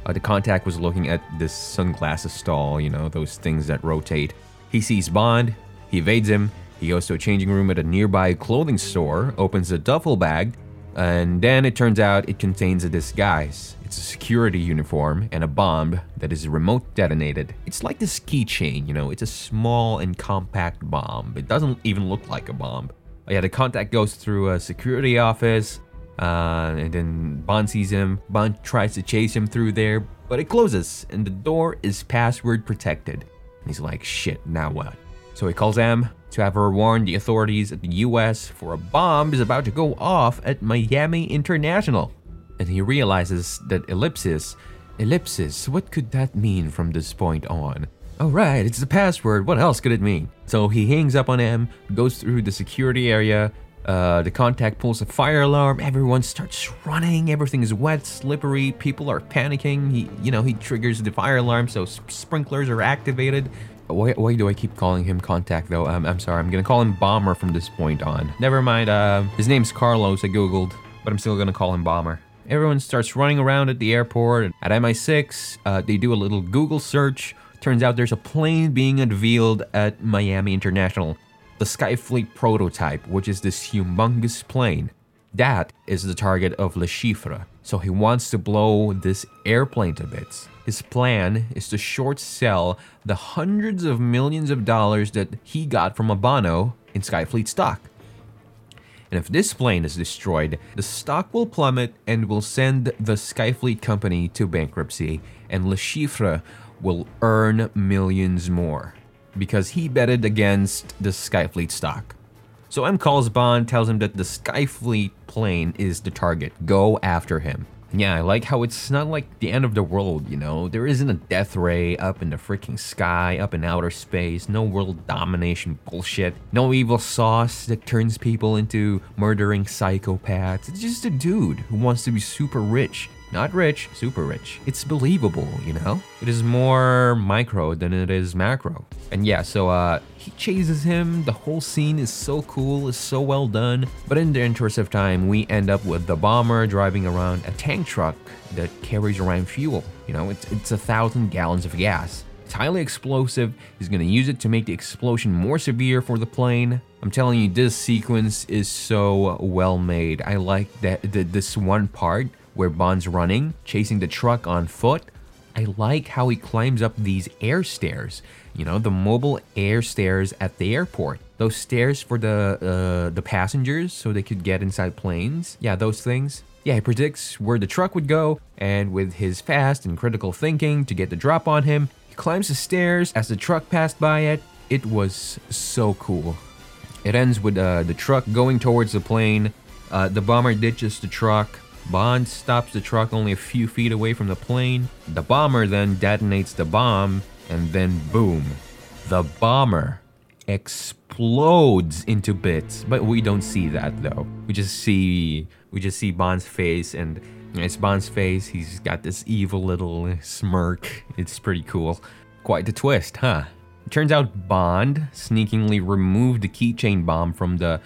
Uh, the contact was looking at this sunglasses stall, you know, those things that rotate. He sees Bond, he evades him, he goes to a changing room at a nearby clothing store, opens a duffel bag, and then it turns out it contains a disguise. It's a security uniform and a bomb that is remote detonated. It's like this keychain, you know, it's a small and compact bomb. It doesn't even look like a bomb. Yeah, the contact goes through a security office, uh, and then Bond sees him. Bond tries to chase him through there, but it closes, and the door is password protected. And he's like, shit, now what? So he calls M to have her warn the authorities at the US for a bomb is about to go off at Miami International. And he realizes that ellipsis, ellipsis, what could that mean from this point on? Oh, right, it's the password. What else could it mean? So he hangs up on M, goes through the security area. Uh, the contact pulls a fire alarm. Everyone starts running. Everything is wet, slippery. People are panicking. He, you know, he triggers the fire alarm, so sprinklers are activated. Why, why do I keep calling him contact though? Um, I'm sorry. I'm gonna call him bomber from this point on. Never mind. Uh, his name's Carlos. I googled, but I'm still gonna call him bomber. Everyone starts running around at the airport. At MI6, uh, they do a little Google search. Turns out there's a plane being unveiled at Miami International. The Skyfleet prototype, which is this humongous plane. That is the target of Le Chiffre. So he wants to blow this airplane to bits. His plan is to short sell the hundreds of millions of dollars that he got from Obanno in Skyfleet stock. And if this plane is destroyed, the stock will plummet and will send the Skyfleet company to bankruptcy, and Le Chiffre will earn millions more because he betted against the Skyfleet stock. So M calls Bond, tells him that the Skyfleet plane is the target. Go after him. Yeah, I like how it's not like the end of the world, you know? There isn't a death ray up in the freaking sky, up in outer space, no world domination bullshit, no evil sauce that turns people into murdering psychopaths. It's just a dude who wants to be super rich not rich, super rich. It's believable, you know? It is more micro than it is macro. And yeah, so uh he chases him. The whole scene is so cool, is so well done. But in the interest of time, we end up with the bomber driving around a tank truck that carries around fuel. You know, it's it's a thousand gallons of gas. It's highly explosive. He's gonna use it to make the explosion more severe for the plane. I'm telling you, this sequence is so well made. I like that this one part where Bond's running, chasing the truck on foot. I like how he climbs up these air stairs. You know, the mobile air stairs at the airport. Those stairs for the uh, the passengers so they could get inside planes. Yeah, those things. Yeah, he predicts where the truck would go, and with his fast and critical thinking to get the drop on him, he climbs the stairs as the truck passed by it. It was so cool. It ends with uh, the truck going towards the plane. Uh, the bomber ditches the truck. Bond stops the truck only a few feet away from the plane. The bomber then detonates the bomb, and then boom. The bomber explodes into bits. But we don't see that though. We just see we just see Bond's face and it's Bond's face. He's got this evil little smirk. It's pretty cool. Quite the twist, huh? It turns out Bond sneakingly removed the keychain bomb from the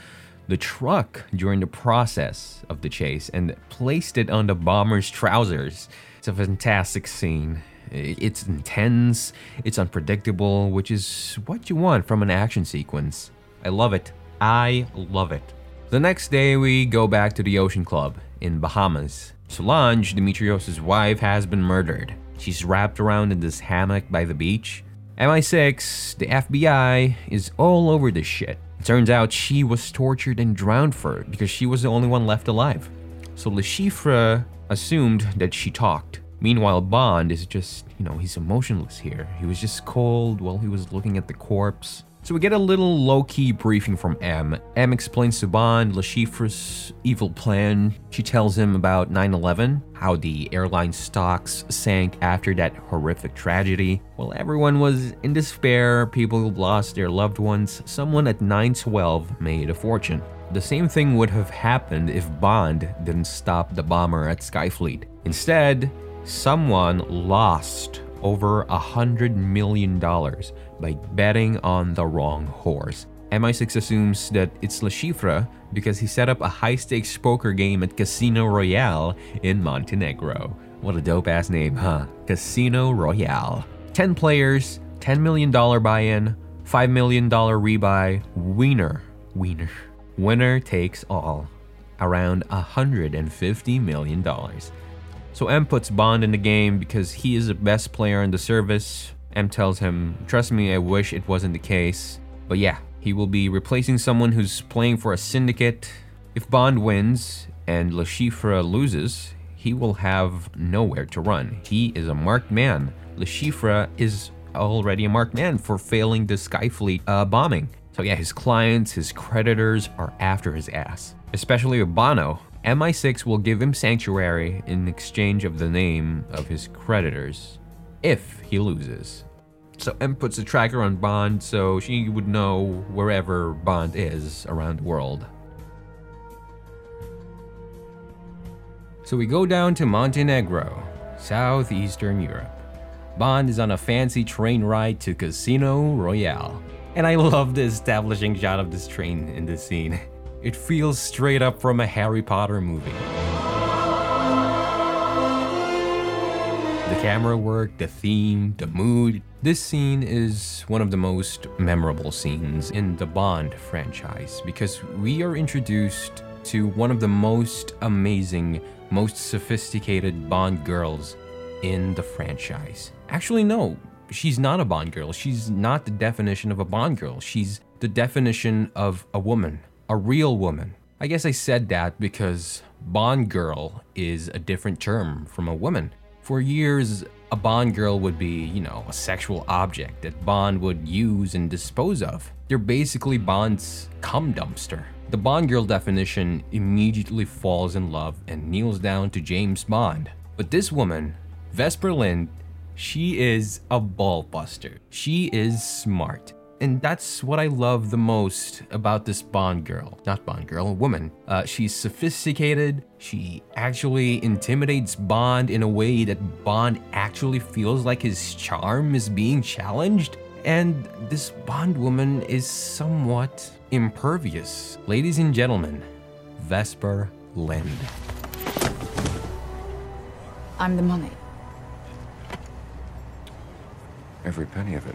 the truck during the process of the chase and placed it on the bomber's trousers. It's a fantastic scene. It's intense, it's unpredictable, which is what you want from an action sequence. I love it. I love it. The next day, we go back to the Ocean Club in Bahamas. Solange, Dimitrios' wife, has been murdered. She's wrapped around in this hammock by the beach. MI6, the FBI, is all over this shit. Turns out she was tortured and drowned for it because she was the only one left alive. So Le Chiffre assumed that she talked. Meanwhile, Bond is just, you know, he's emotionless here. He was just cold while he was looking at the corpse. So we get a little low-key briefing from M. M explains to Bond Le Chiffre's evil plan. She tells him about 9-11, how the airline stocks sank after that horrific tragedy. While everyone was in despair, people lost their loved ones, someone at 912 made a fortune. The same thing would have happened if Bond didn't stop the bomber at Skyfleet. Instead, someone lost over a hundred million dollars by betting on the wrong horse. MI6 assumes that it's Le Chiffre because he set up a high stakes poker game at Casino Royale in Montenegro. What a dope ass name, huh? Casino Royale. 10 players, $10 million buy in, $5 million rebuy, wiener, wiener. Winner takes all. Around $150 million. So M puts Bond in the game because he is the best player in the service. M tells him, Trust me, I wish it wasn't the case. But yeah, he will be replacing someone who's playing for a syndicate. If Bond wins and Le Chiffre loses, he will have nowhere to run. He is a marked man. Le Chiffre is already a marked man for failing the Skyfleet uh, bombing. So yeah, his clients, his creditors are after his ass. Especially Obanno, MI6 will give him sanctuary in exchange of the name of his creditors if he loses. So M puts a tracker on Bond so she would know wherever Bond is around the world. So we go down to Montenegro, southeastern Europe. Bond is on a fancy train ride to Casino Royale. And I love the establishing shot of this train in this scene. It feels straight up from a Harry Potter movie. The camera work, the theme, the mood. This scene is one of the most memorable scenes in the Bond franchise because we are introduced to one of the most amazing, most sophisticated Bond girls in the franchise. Actually, no, she's not a Bond girl. She's not the definition of a Bond girl. She's the definition of a woman, a real woman. I guess I said that because Bond girl is a different term from a woman. For years, a Bond girl would be, you know, a sexual object that Bond would use and dispose of. They're basically Bond's cum dumpster. The Bond girl definition immediately falls in love and kneels down to James Bond. But this woman, Vesper Lynd, she is a ballbuster. She is smart. And that's what I love the most about this Bond girl. Not Bond girl, woman. Uh, she's sophisticated. She actually intimidates Bond in a way that Bond actually feels like his charm is being challenged. And this Bond woman is somewhat impervious. Ladies and gentlemen, Vesper Lynd. I'm the money. Every penny of it.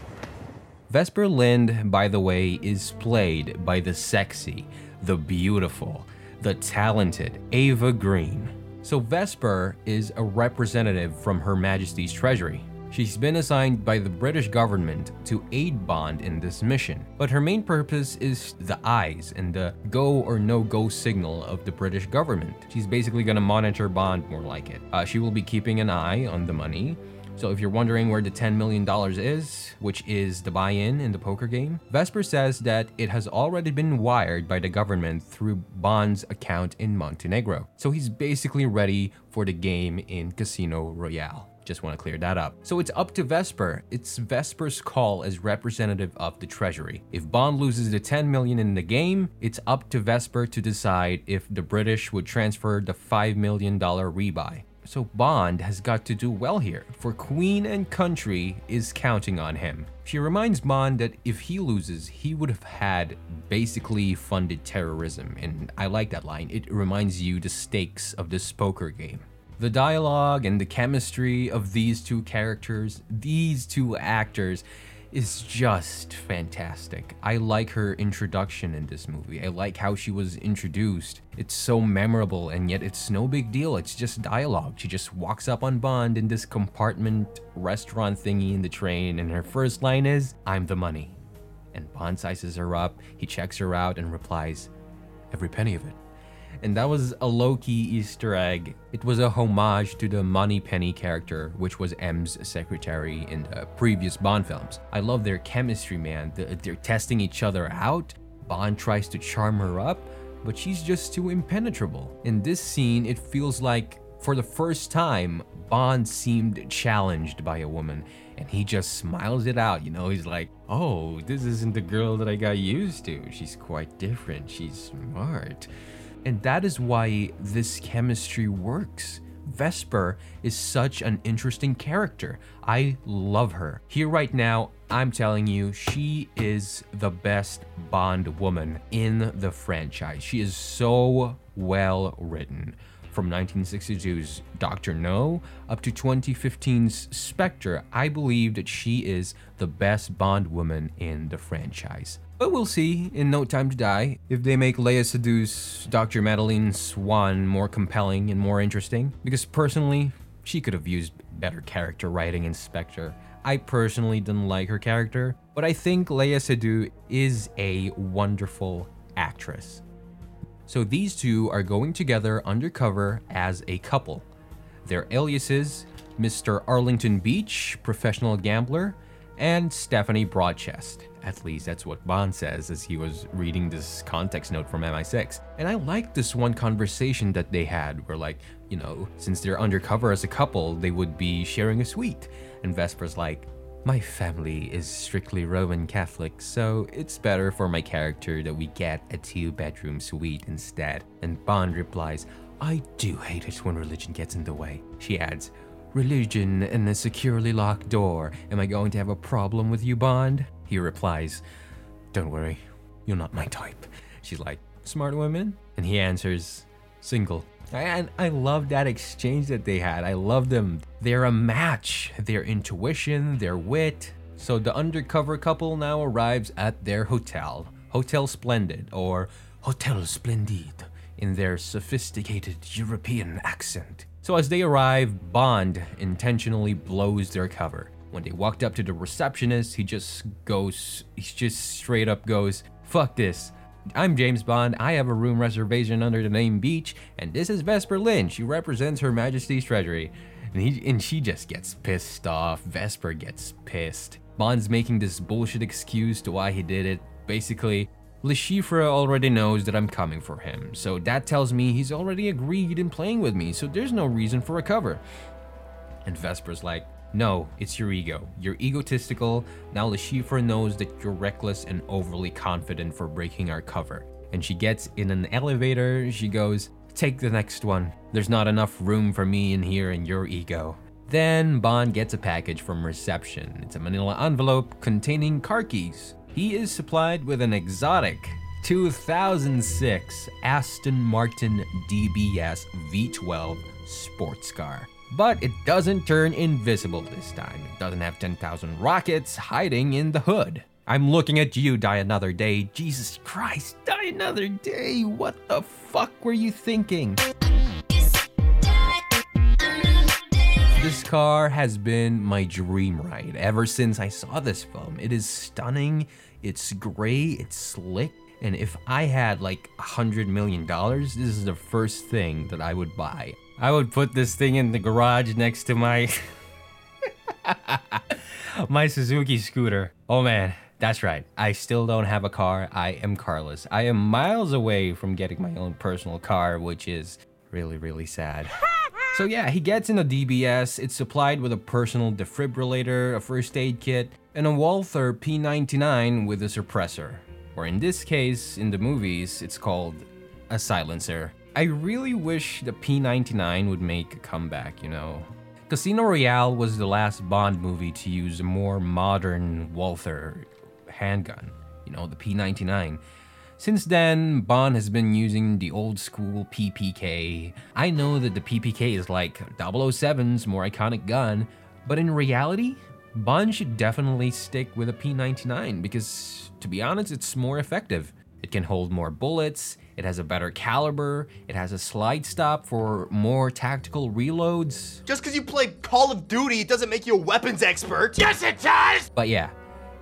Vesper Lynd, by the way, is played by the sexy, the beautiful, the talented Eva Green. So Vesper is a representative from Her Majesty's Treasury. She's been assigned by the British government to aid Bond in this mission, but her main purpose is the eyes and the go or no go signal of the British government. She's basically gonna monitor Bond more like it. Uh, she will be keeping an eye on the money, so if you're wondering where the $10 million is, which is the buy-in in the poker game, Vesper says that it has already been wired by the government through Bond's account in Montenegro. So he's basically ready for the game in Casino Royale. Just want to clear that up. So it's up to Vesper. It's Vesper's call as representative of the Treasury. If Bond loses the 10 million in the game, it's up to Vesper to decide if the British would transfer the 5 million dollar rebuy. So Bond has got to do well here, for Queen and Country is counting on him. She reminds Bond that if he loses, he would have had basically funded terrorism, and I like that line. It reminds you the stakes of this poker game. The dialogue and the chemistry of these two characters, these two actors, is just fantastic. I like her introduction in this movie. I like how she was introduced. It's so memorable and yet it's no big deal. It's just dialogue. She just walks up on Bond in this compartment restaurant thingy in the train and her first line is, I'm the money. And Bond sizes her up, he checks her out and replies, Every penny of it and that was a low-key Easter egg. It was a homage to the Moneypenny character, which was M's secretary in the previous Bond films. I love their chemistry, man. They're testing each other out. Bond tries to charm her up, but she's just too impenetrable. In this scene, it feels like, for the first time, Bond seemed challenged by a woman, and he just smiles it out. You know, he's like, oh, this isn't the girl that I got used to. She's quite different. She's smart. And that is why this chemistry works. Vesper is such an interesting character. I love her. Here, right now, I'm telling you, she is the best Bond woman in the franchise. She is so well written from 1962's Dr. No up to 2015's Spectre, I believe that she is the best Bond woman in the franchise. But we'll see in No Time to Die if they make Léa Seydoux Dr. Madeleine Swann more compelling and more interesting. Because personally, she could have used better character writing in Spectre. I personally didn't like her character, but I think Léa Seydoux is a wonderful actress. So these two are going together undercover as a couple. Their aliases Mr. Arlington Beach, professional gambler, and Stephanie Broadchest. At least that's what Bond says as he was reading this context note from MI6. And I like this one conversation that they had where, like, you know, since they're undercover as a couple, they would be sharing a suite. And Vesper's like, my family is strictly Roman Catholic, so it's better for my character that we get a two bedroom suite instead. And Bond replies, I do hate it when religion gets in the way. She adds, Religion and a securely locked door. Am I going to have a problem with you, Bond? He replies, Don't worry, you're not my type. She's like, Smart women? And he answers, Single. And I love that exchange that they had. I love them. They're a match. Their intuition, their wit. So the undercover couple now arrives at their hotel, Hotel Splendid or Hotel Splendide in their sophisticated European accent. So as they arrive, Bond intentionally blows their cover. When they walked up to the receptionist, he just goes, he just straight up goes, fuck this. I'm James Bond. I have a room reservation under the name Beach, and this is Vesper Lynd. She represents Her Majesty's Treasury. And he and she just gets pissed off. Vesper gets pissed. Bond's making this bullshit excuse to why he did it. Basically, Le Chiffre already knows that I'm coming for him, so that tells me he's already agreed in playing with me, so there's no reason for a cover. And Vesper's like, no, it's your ego. You're egotistical. Now Le Chiffre knows that you're reckless and overly confident for breaking our cover. And she gets in an elevator. She goes, Take the next one. There's not enough room for me in here and your ego. Then Bond gets a package from reception. It's a manila envelope containing car keys. He is supplied with an exotic 2006 Aston Martin DBS V12 sports car. But it doesn't turn invisible this time. It doesn't have 10,000 rockets hiding in the hood. I'm looking at you, Die Another Day. Jesus Christ, Die Another Day. What the fuck were you thinking? This car has been my dream ride ever since I saw this film. It is stunning, it's gray, it's slick, and if I had like a hundred million dollars, this is the first thing that I would buy. I would put this thing in the garage next to my my Suzuki scooter. Oh man, that's right. I still don't have a car. I am carless. I am miles away from getting my own personal car, which is really, really sad. So yeah, he gets in a DBS. It's supplied with a personal defibrillator, a first aid kit, and a Walther P99 with a suppressor. Or in this case, in the movies, it's called a silencer. I really wish the P99 would make a comeback, you know. Casino Royale was the last Bond movie to use a more modern Walther handgun, you know, the P99. Since then, Bond has been using the old school PPK. I know that the PPK is like 007's more iconic gun, but in reality, Bond should definitely stick with a P99 because, to be honest, it's more effective. It can hold more bullets, it has a better caliber, it has a slide stop for more tactical reloads. Just because you play Call of Duty doesn't make you a weapons expert. Yes, it does! But yeah,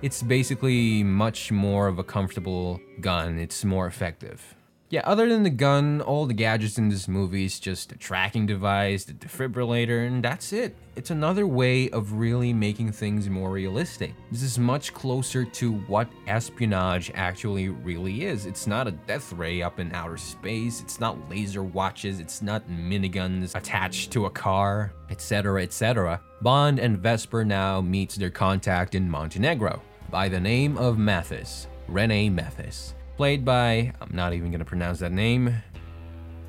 it's basically much more of a comfortable gun. It's more effective. Yeah, other than the gun, all the gadgets in this movie is just a tracking device, the defibrillator, and that's it. It's another way of really making things more realistic. This is much closer to what espionage actually really is. It's not a death ray up in outer space, it's not laser watches, it's not miniguns attached to a car, etc., etc. Bond and Vesper now meets their contact in Montenegro by the name of Mathis, Rene Mathis played by, I'm not even to pronounce that name,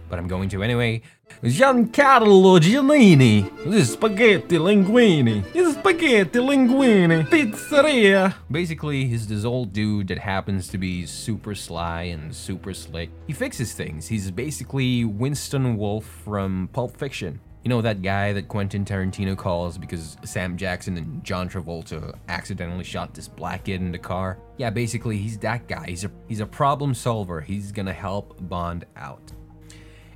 but I'm going to anyway, Giancarlo Giannini. This spaghetti linguini. This spaghetti linguini. Pizzeria. Basically, he's this old dude that happens to be super sly and super slick. He fixes things. He's basically Winston Wolfe from Pulp Fiction. You know that guy that Quentin Tarantino calls because Sam Jackson and John Travolta accidentally shot this black kid in the car? Yeah, basically he's that guy. He's a he's a problem solver. He's gonna help Bond out.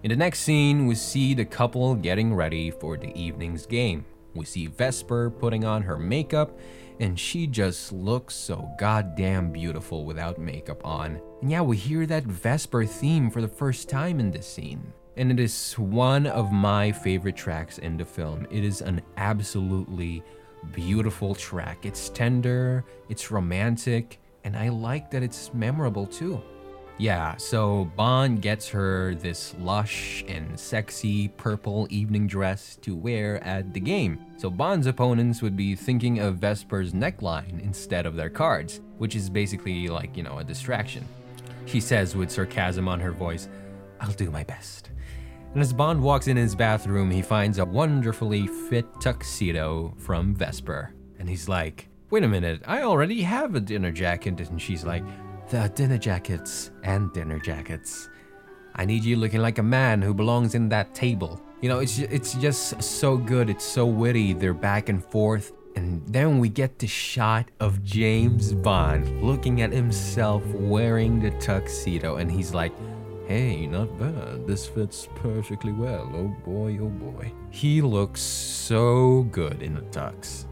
In the next scene, we see the couple getting ready for the evening's game. We see Vesper putting on her makeup, and she just looks so goddamn beautiful without makeup on. And yeah, we hear that Vesper theme for the first time in this scene and it is one of my favorite tracks in the film. It is an absolutely beautiful track. It's tender, it's romantic, and I like that it's memorable too. Yeah, so Bond gets her this lush and sexy purple evening dress to wear at the game. So Bond's opponents would be thinking of Vesper's neckline instead of their cards, which is basically like, you know, a distraction. She says with sarcasm on her voice, I'll do my best. And as Bond walks in his bathroom, he finds a wonderfully fit tuxedo from Vesper. And he's like, Wait a minute, I already have a dinner jacket. And she's like, The dinner jackets and dinner jackets. I need you looking like a man who belongs in that table. You know, it's it's just so good. It's so witty. They're back and forth. And then we get the shot of James Bond looking at himself wearing the tuxedo. And he's like, Hey, not bad. This fits perfectly well. Oh boy, oh boy. He looks so good in the tux.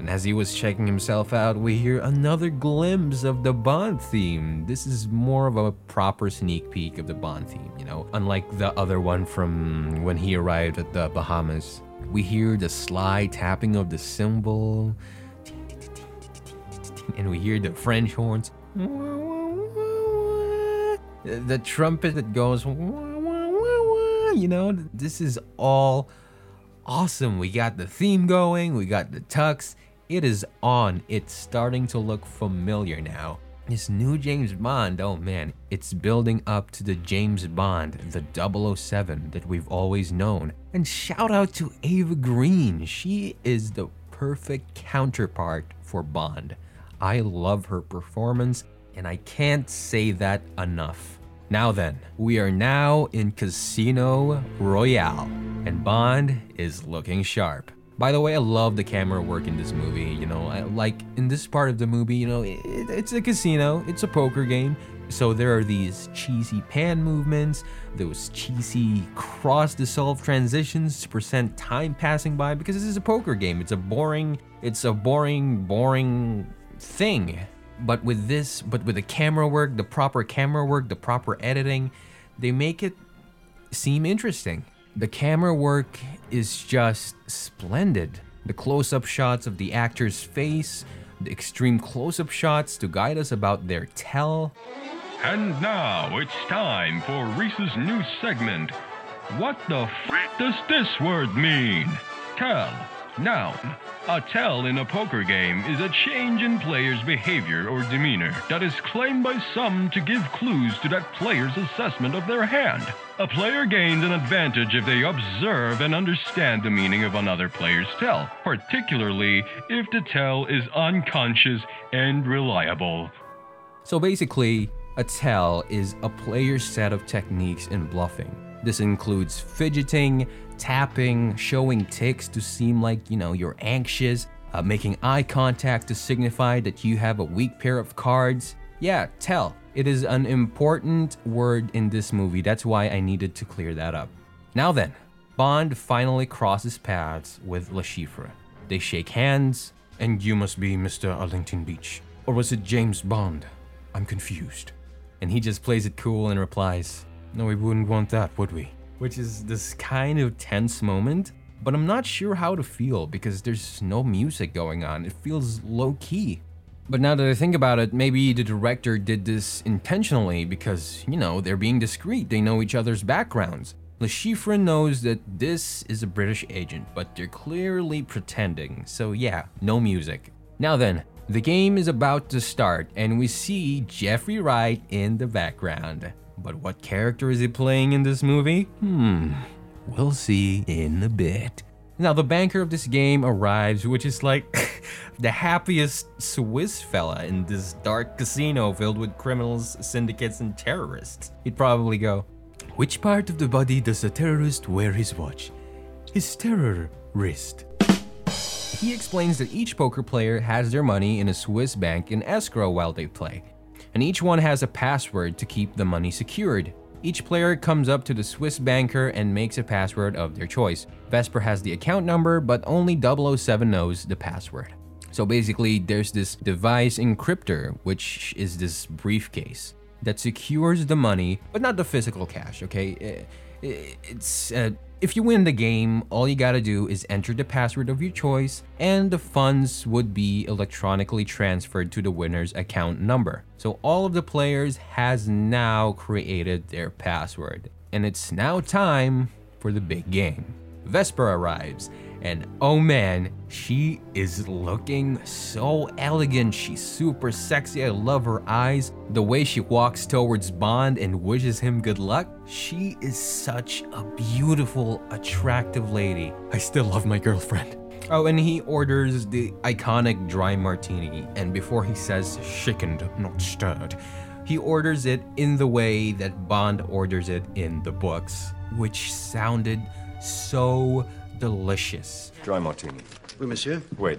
And as he was checking himself out, we hear another glimpse of the Bond theme. This is more of a proper sneak peek of the Bond theme, you know, unlike the other one from when he arrived at the Bahamas. We hear the sly tapping of the cymbal, and we hear the French horns. The trumpet that goes, you know, this is all awesome. We got the theme going, we got the tux. It is on. It's starting to look familiar now. This new James Bond, oh man, it's building up to the James Bond, the 007 that we've always known. And shout out to Eva Green. She is the perfect counterpart for Bond. I love her performance, and I can't say that enough. Now then, we are now in Casino Royale, and Bond is looking sharp. By the way, I love the camera work in this movie. You know, I, like in this part of the movie, you know, it, it's a casino, it's a poker game. So there are these cheesy pan movements, those cheesy cross dissolve transitions to present time passing by because this is a poker game. It's a boring, it's a boring, boring thing. But with this, but with the camera work, the proper camera work, the proper editing, they make it seem interesting. The camera work is just splendid. The close up shots of the actor's face, the extreme close up shots to guide us about their tell. And now it's time for Reese's new segment. What the f does this word mean? Tell. Noun. A tell in a poker game is a change in player's behavior or demeanor that is claimed by some to give clues to that player's assessment of their hand. A player gains an advantage if they observe and understand the meaning of another player's tell, particularly if the tell is unconscious and reliable. So basically, a tell is a player's set of techniques in bluffing. This includes fidgeting, tapping, showing ticks to seem like, you know, you're anxious, uh, making eye contact to signify that you have a weak pair of cards. Yeah, tell. It is an important word in this movie. That's why I needed to clear that up. Now then, Bond finally crosses paths with Le Chiffre. They shake hands, and you must be Mr. Arlington Beech. Or was it James Bond? I'm confused. And he just plays it cool and replies, No, we wouldn't want that, would we? Which is this kind of tense moment, but I'm not sure how to feel because there's no music going on. It feels low key. But now that I think about it, maybe the director did this intentionally because, you know, they're being discreet. They know each other's backgrounds. Le Chiffre knows that this is a British agent, but they're clearly pretending. So yeah, no music. Now then, the game is about to start and we see Jeffrey Wright in the background. But what character is he playing in this movie? Hmm, we'll see in a bit. Now, the banker of this game arrives, which is like the happiest Swiss fella in this dark casino filled with criminals, syndicates, and terrorists. He'd probably go, Which part of the body does a terrorist wear his watch? His terror wrist. He explains that each poker player has their money in a Swiss bank in escrow while they play, and each one has a password to keep the money secured. Each player comes up to the Swiss banker and makes a password of their choice. Vesper has the account number, but only 007 knows the password. So basically, there's this device encryptor, which is this briefcase that secures the money, but not the physical cash, okay? It's uh, if you win the game, all you gotta do is enter the password of your choice, and the funds would be electronically transferred to the winner's account number. So all of the players has now created their password, and it's now time for the big game. Vesper arrives, and oh man, she is looking so elegant. She's super sexy. I love her eyes. The way she walks towards Bond and wishes him good luck. She is such a beautiful, attractive lady. I still love my girlfriend. Oh, and he orders the iconic dry martini, and before he says shaken, not stirred, he orders it in the way that Bond orders it in the books, which sounded so delicious. Dry martini. Oui, monsieur. Wait.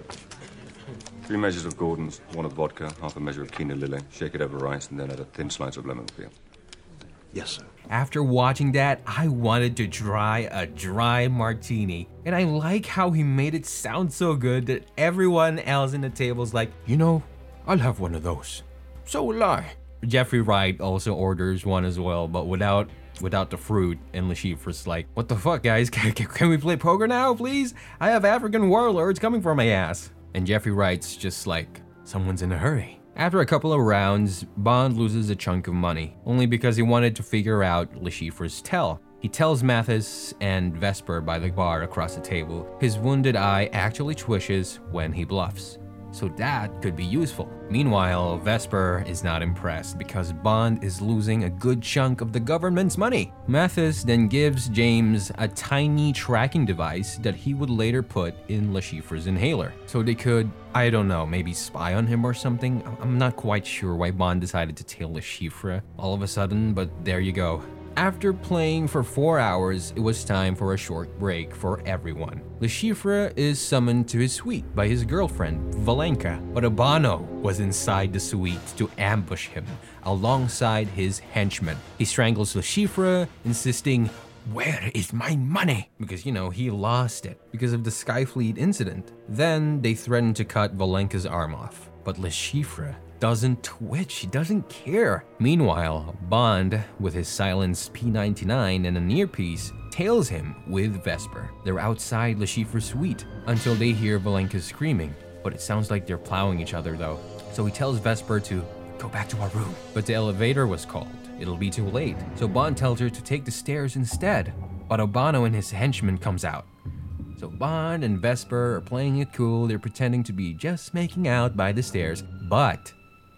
Three measures of Gordon's, one of vodka, half a measure of Kina Lillet. Shake it over rice, and then add a thin slice of lemon peel. Yes, sir. After watching that, I wanted to try a dry martini. And I like how he made it sound so good that everyone else in the table's like, you know, I'll have one of those. So will I. Jeffrey Wright also orders one as well, but without without the fruit. And Le Chiffre's like, what the fuck, guys? Can, can, can we play poker now, please? I have African warlords coming for my ass. And Jeffrey Wright's, just like, someone's in a hurry. After a couple of rounds, Bond loses a chunk of money, only because he wanted to figure out Le Chiffre's tell. He tells Mathis and Vesper by the bar across the table his wounded eye actually twitches when he bluffs. So that could be useful. Meanwhile, Vesper is not impressed because Bond is losing a good chunk of the government's money. Mathis then gives James a tiny tracking device that he would later put in Le Chiffre's inhaler. So they could, I don't know, maybe spy on him or something. I'm not quite sure why Bond decided to tail Lashifra all of a sudden, but there you go. After playing for four hours, it was time for a short break for everyone. Le Chiffre is summoned to his suite by his girlfriend, Valenka, but Obanno was inside the suite to ambush him alongside his henchmen. He strangles Le Chiffre, insisting, where is my money? Because, you know, he lost it because of the Skyfleet incident. Then they threaten to cut Valenka's arm off. But Le Chiffre doesn't twitch, he doesn't care. Meanwhile, Bond, with his silenced P99 and an earpiece, tails him with Vesper. They're outside Le suite until they hear Valenka screaming, but it sounds like they're plowing each other though. So he tells Vesper to go back to our room. But the elevator was called. It'll be too late. So Bond tells her to take the stairs instead. But Obanno and his henchman comes out. So Bond and Vesper are playing it cool. They're pretending to be just making out by the stairs. But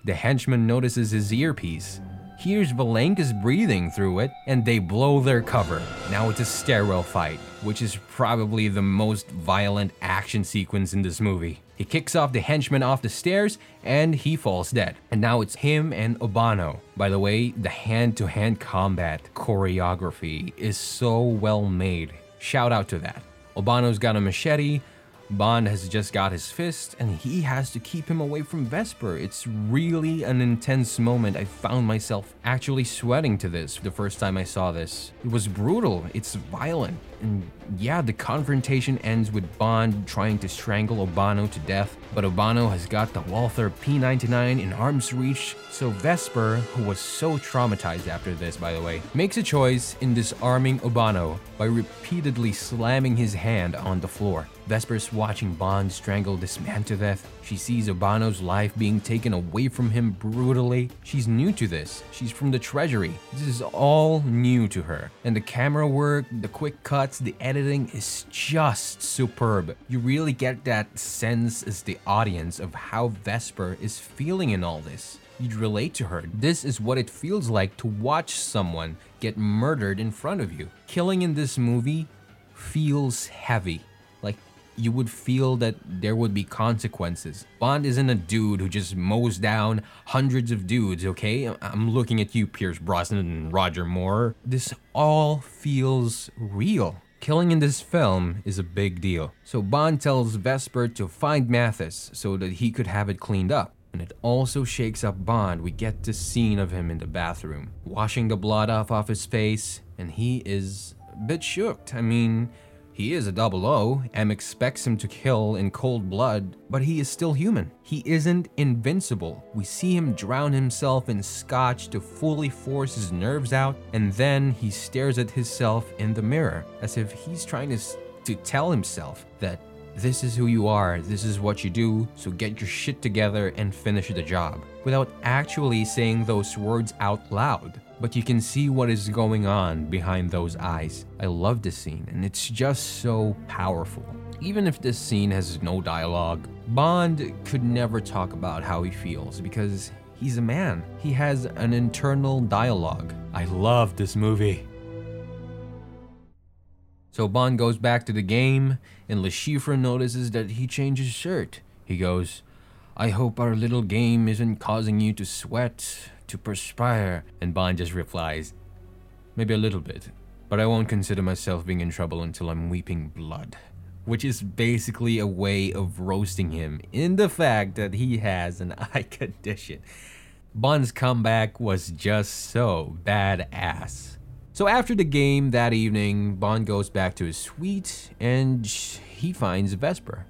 the henchman notices his earpiece, hears Valenka's breathing through it, and they blow their cover. Now it's a stairwell fight, which is probably the most violent action sequence in this movie. He kicks off the henchman off the stairs and he falls dead. And now it's him and Obanno. By the way, the hand to hand combat choreography is so well made. Shout out to that. Obanno's got a machete, Bond has just got his fist and he has to keep him away from Vesper. It's really an intense moment. I found myself actually sweating to this the first time I saw this. It was brutal, it's violent, and yeah, the confrontation ends with Bond trying to strangle Obanno to death, but Obanno has got the Walther P99 in arm's reach, so Vesper, who was so traumatized after this by the way, makes a choice in disarming Obanno by repeatedly slamming his hand on the floor. Vesper's watching Bond strangle this man to death. She sees Obanno's life being taken away from him brutally. She's new to this. She's from the Treasury. This is all new to her. And the camera work, the quick cuts, the editing is just superb. You really get that sense as the audience of how Vesper is feeling in all this you'd relate to her. This is what it feels like to watch someone get murdered in front of you. Killing in this movie feels heavy you would feel that there would be consequences. Bond isn't a dude who just mows down hundreds of dudes, okay? I'm looking at you, Pierce Brosnan and Roger Moore. This all feels real. Killing in this film is a big deal. So Bond tells Vesper to find Mathis so that he could have it cleaned up. And it also shakes up Bond. We get the scene of him in the bathroom, washing the blood off of his face, and he is a bit shook. I mean, he is a double O. M expects him to kill in cold blood, but he is still human. He isn't invincible. We see him drown himself in scotch to fully force his nerves out, and then he stares at himself in the mirror as if he's trying to, to tell himself that this is who you are, this is what you do, so get your shit together and finish the job, without actually saying those words out loud but you can see what is going on behind those eyes. I love this scene, and it's just so powerful. Even if this scene has no dialogue, Bond could never talk about how he feels because he's a man. He has an internal dialogue. I love this movie. So Bond goes back to the game, and Le Chiffre notices that he changed his shirt. He goes, I hope our little game isn't causing you to sweat to perspire. And Bond just replies, Maybe a little bit, but I won't consider myself being in trouble until I'm weeping blood. Which is basically a way of roasting him in the fact that he has an eye condition. Bond's comeback was just so badass. So after the game that evening, Bond goes back to his suite and he finds Vesper.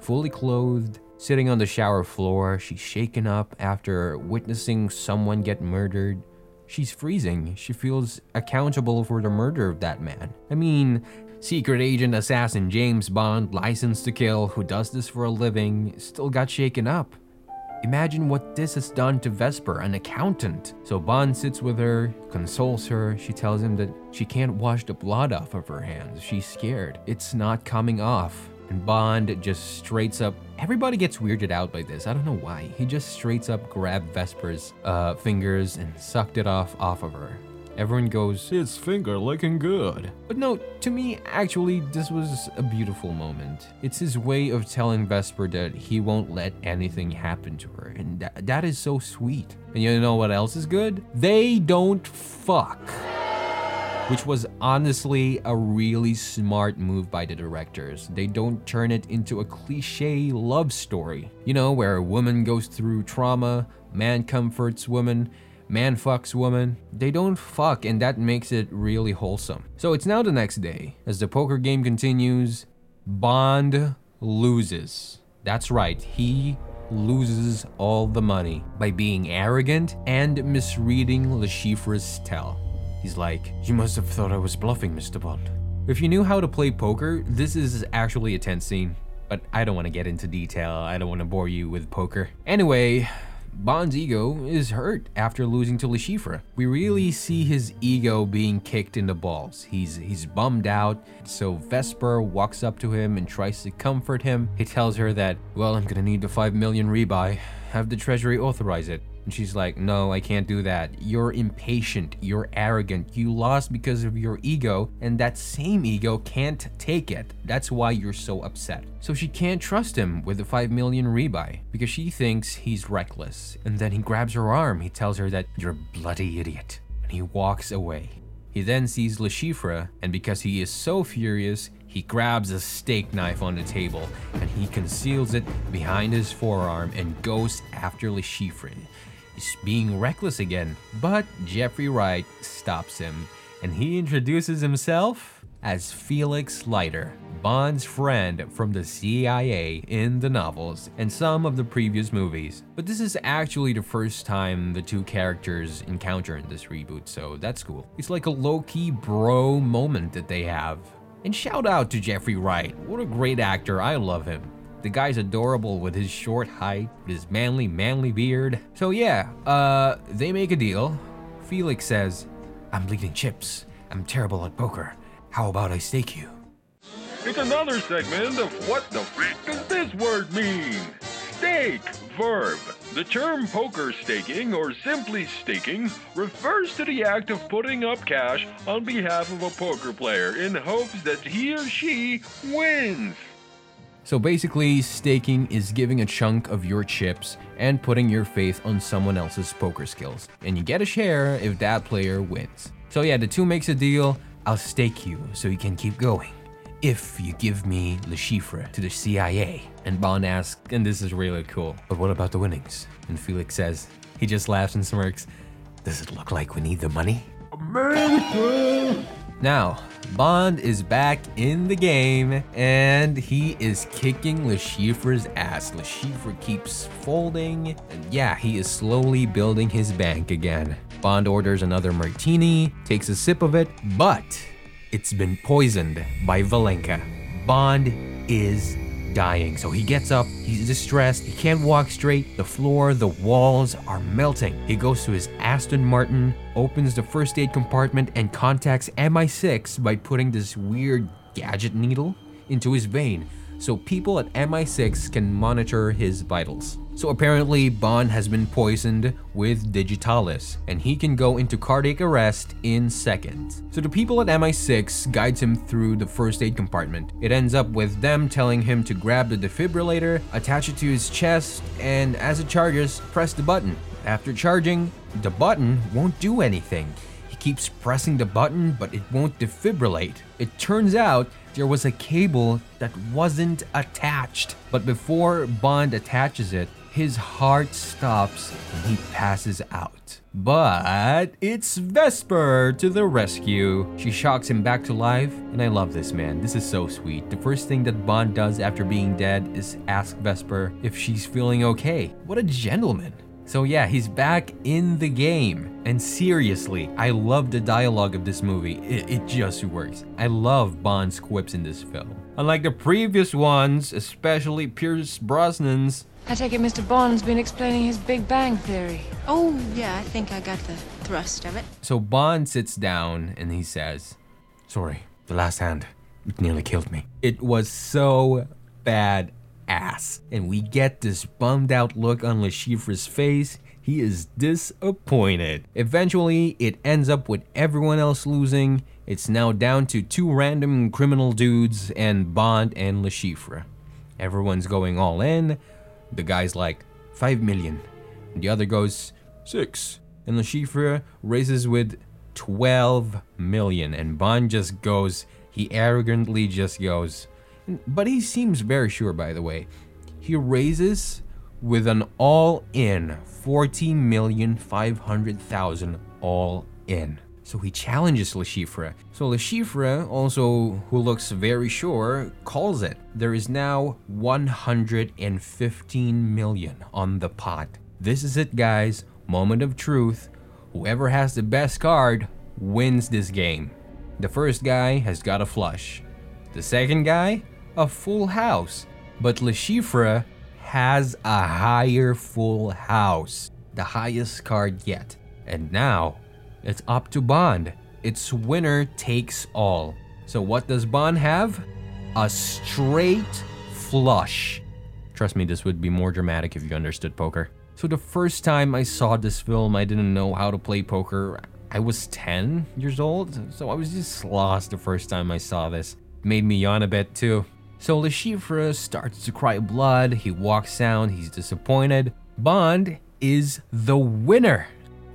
Fully clothed, sitting on the shower floor, she's shaken up after witnessing someone get murdered. She's freezing. She feels accountable for the murder of that man. I mean, secret agent assassin James Bond, licensed to kill, who does this for a living, still got shaken up. Imagine what this has done to Vesper, an accountant. So Bond sits with her, consoles her. She tells him that she can't wash the blood off of her hands. She's scared. It's not coming off. And Bond just straights up. Everybody gets weirded out by this. I don't know why. He just straights up grabbed Vesper's uh, fingers and sucked it off off of her. Everyone goes, his finger looking good. But no, to me, actually, this was a beautiful moment. It's his way of telling Vesper that he won't let anything happen to her. And that, that is so sweet. And you know what else is good? They don't fuck. Which was honestly a really smart move by the directors. They don't turn it into a cliche love story. You know, where a woman goes through trauma, man comforts woman, man fucks woman. They don't fuck, and that makes it really wholesome. So it's now the next day. As the poker game continues, Bond loses. That's right, he loses all the money by being arrogant and misreading Le Chiffre's tell. He's like, You must have thought I was bluffing, Mr. Bond. If you knew how to play poker, this is actually a tense scene. But I don't want to get into detail, I don't want to bore you with poker. Anyway, Bond's ego is hurt after losing to Le Chiffre. We really see his ego being kicked in the balls. He's he's bummed out, so Vesper walks up to him and tries to comfort him. He tells her that, well, I'm gonna need the 5 million rebuy. Have the treasury authorize it. And she's like, No, I can't do that. You're impatient. You're arrogant. You lost because of your ego, and that same ego can't take it. That's why you're so upset. So she can't trust him with the 5 million rebuy because she thinks he's reckless. And then he grabs her arm. He tells her that you're a bloody idiot. And he walks away. He then sees Le and because he is so furious, he grabs a steak knife on the table and he conceals it behind his forearm and goes after Le Being reckless again, but Jeffrey Wright stops him and he introduces himself as Felix Leiter, Bond's friend from the CIA in the novels and some of the previous movies. But this is actually the first time the two characters encounter in this reboot, so that's cool. It's like a low key bro moment that they have. And shout out to Jeffrey Wright. What a great actor. I love him. The guy's adorable with his short height, with his manly, manly beard. So yeah, uh, they make a deal. Felix says, I'm bleeding chips. I'm terrible at poker. How about I stake you? It's another segment of What the Frick does this word mean? Stake, verb. The term poker staking, or simply staking, refers to the act of putting up cash on behalf of a poker player in hopes that he or she wins. So basically, staking is giving a chunk of your chips and putting your faith on someone else's poker skills. And you get a share if that player wins. So yeah, the two makes a deal. I'll stake you so you can keep going. If you give me Le Chiffre to the CIA. And Bond asks, and this is really cool, but what about the winnings? And Felix says, he just laughs and smirks. Does it look like we need the money? Now, Bond is back in the game and he is kicking Le Chiffre's ass. Le Chiffre keeps folding, and yeah, he is slowly building his bank again. Bond orders another martini, takes a sip of it, but it's been poisoned by Valenka. Bond is dying. So he gets up, he's distressed, he can't walk straight, the floor, the walls are melting. He goes to his Aston Martin, opens the first aid compartment, and contacts MI6 by putting this weird gadget needle into his vein so people at MI6 can monitor his vitals. So apparently, Bond has been poisoned with Digitalis, and he can go into cardiac arrest in seconds. So the people at MI6 guides him through the first aid compartment. It ends up with them telling him to grab the defibrillator, attach it to his chest, and as it charges, press the button. After charging, the button won't do anything. He keeps pressing the button, but it won't defibrillate. It turns out there was a cable that wasn't attached. But before Bond attaches it, his heart stops and he passes out. But it's Vesper to the rescue. She shocks him back to life, and I love this man. This is so sweet. The first thing that Bond does after being dead is ask Vesper if she's feeling okay. What a gentleman. So yeah, he's back in the game. And seriously, I love the dialogue of this movie. It, it, just works. I love Bond's quips in this film. Unlike the previous ones, especially Pierce Brosnan's, I take it Mr. Bond's been explaining his Big Bang Theory. Oh, yeah, I think I got the thrust of it. So Bond sits down and he says, Sorry, the last hand, it nearly killed me. It was so bad ass. And we get this bummed out look on Le Chiffre's face. He is disappointed. Eventually, it ends up with everyone else losing. It's now down to two random criminal dudes and Bond and Le Chiffre. Everyone's going all in. The guy's like, 5 million. The other goes, 6. And Le Chiffre raises with 12 million. And Bond just goes, he arrogantly just goes, but he seems very sure, by the way. He raises with an all in 14,500,000 all in. So he challenges Le Chiffre. So Le Chiffre, also who looks very sure, calls it. There is now 115 million on the pot. This is it, guys. Moment of truth. Whoever has the best card wins this game. The first guy has got a flush. The second guy a full house, but Le Chiffre has a higher full house, the highest card yet. And now it's up to Bond. It's winner takes all. So what does Bond have? A straight flush. Trust me, this would be more dramatic if you understood poker. So the first time I saw this film, I didn't know how to play poker. I was 10 years old, so I was just lost the first time I saw this. Made me yawn a bit too. So Le Chiffre starts to cry blood, he walks down, he's disappointed. Bond is the winner.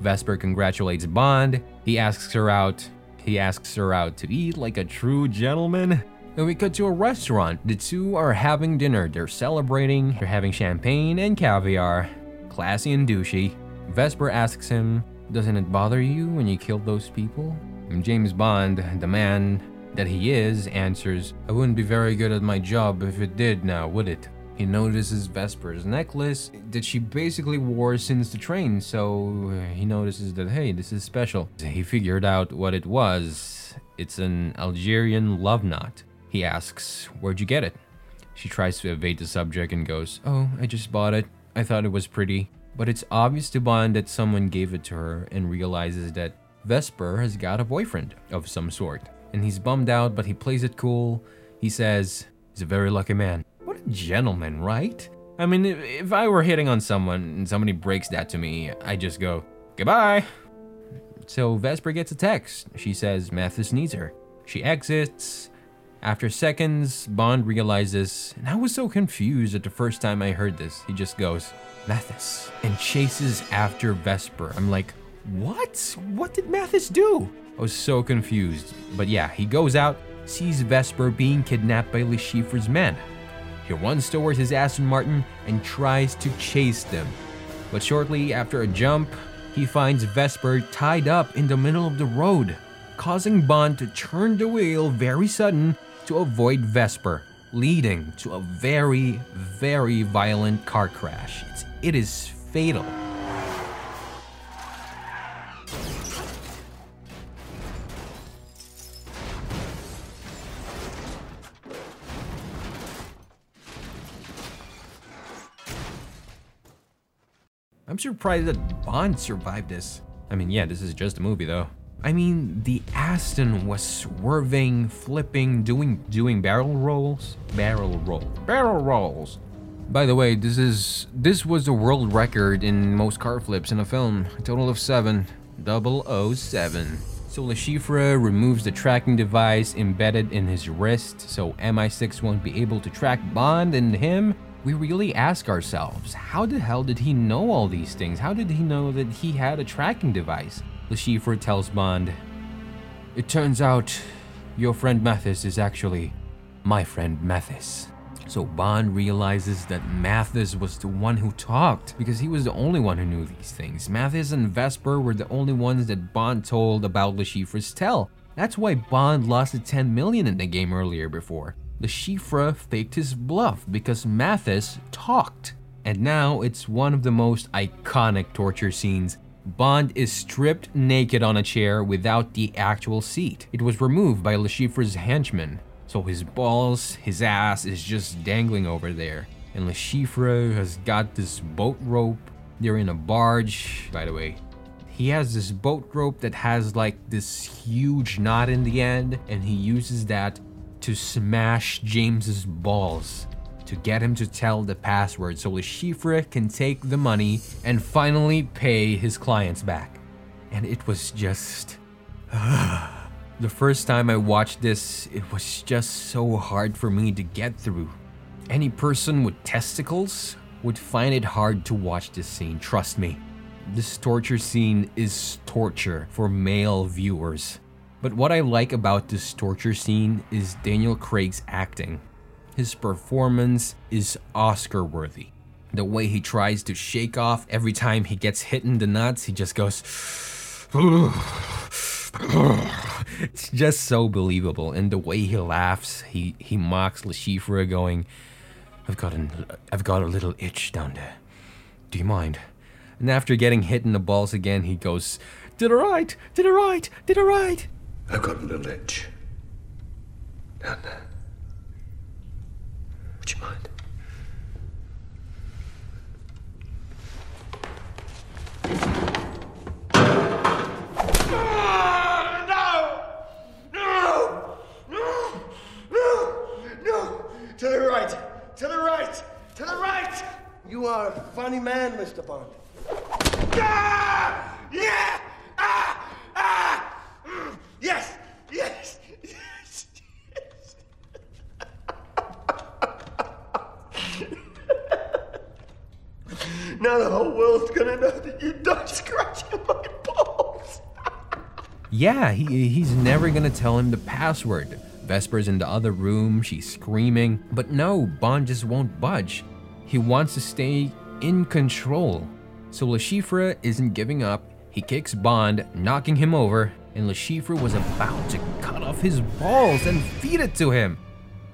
Vesper congratulates Bond. He asks her out. He asks her out to eat like a true gentleman. And we cut to a restaurant. The two are having dinner. They're celebrating. They're having champagne and caviar. Classy and douchey. Vesper asks him, Doesn't it bother you when you killed those people? And James Bond, the man that he is, answers, I wouldn't be very good at my job if it did now, would it? He notices Vesper's necklace that she basically wore since the train, so he notices that, hey, this is special. He figured out what it was. It's an Algerian love knot. He asks, Where'd you get it? She tries to evade the subject and goes, Oh, I just bought it. I thought it was pretty. But it's obvious to Bond that someone gave it to her and realizes that Vesper has got a boyfriend of some sort and he's bummed out, but he plays it cool. He says, He's a very lucky man. What a gentleman, right? I mean, if, I were hitting on someone and somebody breaks that to me, I just go, Goodbye. So Vesper gets a text. She says Mathis needs her. She exits. After seconds, Bond realizes, and I was so confused at the first time I heard this. He just goes, Mathis, and chases after Vesper. I'm like, what? What did Mathis do? I was so confused. But yeah, he goes out, sees Vesper being kidnapped by Le Chiffre's men. He runs towards his Aston Martin and tries to chase them. But shortly after a jump, he finds Vesper tied up in the middle of the road, causing Bond to turn the wheel very sudden to avoid Vesper, leading to a very, very violent car crash. It's, it is fatal. I'm surprised that Bond survived this. I mean, yeah, this is just a movie though. I mean, the Aston was swerving, flipping, doing doing barrel rolls, barrel roll, barrel rolls. By the way, this is this was the world record in most car flips in a film, a total of seven, 007. So Le Chiffre removes the tracking device embedded in his wrist, so MI6 won't be able to track Bond and him we really ask ourselves, how the hell did he know all these things? How did he know that he had a tracking device? Le Chiffre tells Bond, It turns out your friend Mathis is actually my friend Mathis. So Bond realizes that Mathis was the one who talked because he was the only one who knew these things. Mathis and Vesper were the only ones that Bond told about Le Chiffre's tell. That's why Bond lost the 10 million in the game earlier before. Le Chiffre faked his bluff because Mathis talked. And now it's one of the most iconic torture scenes. Bond is stripped naked on a chair without the actual seat. It was removed by Le Chiffre's henchman. So his balls, his ass is just dangling over there. And Le Chiffre has got this boat rope. They're in a barge, by the way. He has this boat rope that has like this huge knot in the end, and he uses that to smash James's balls to get him to tell the password so Le Chiffre can take the money and finally pay his clients back. And it was just. the first time I watched this, it was just so hard for me to get through. Any person with testicles would find it hard to watch this scene, trust me. This torture scene is torture for male viewers. But what I like about this torture scene is Daniel Craig's acting. His performance is Oscar worthy. The way he tries to shake off every time he gets hit in the nuts, he just goes. it's just so believable. And the way he laughs, he, he mocks Le Chiffre going, I've got, an, I've got a little itch down there. Do you mind? And after getting hit in the balls again, he goes, Did the right, Did the right, Did the right. I've got a little itch. Down there. Would you mind? No! No! No! No! To the right! To the right! To the right! You are a funny man, Mr. Bond. Ah! Yeah! Ah! Ah! Mm. Yes! Yes! Yes! Yes! now the whole world's gonna know that you died scratching my balls. Yeah, he, he's never gonna tell him the password. Vesper's in the other room, she's screaming. But no, Bond just won't budge. He wants to stay in control. So Le Chiffre isn't giving up. He kicks Bond, knocking him over, and Le Chiffre was about to cut off his balls and feed it to him.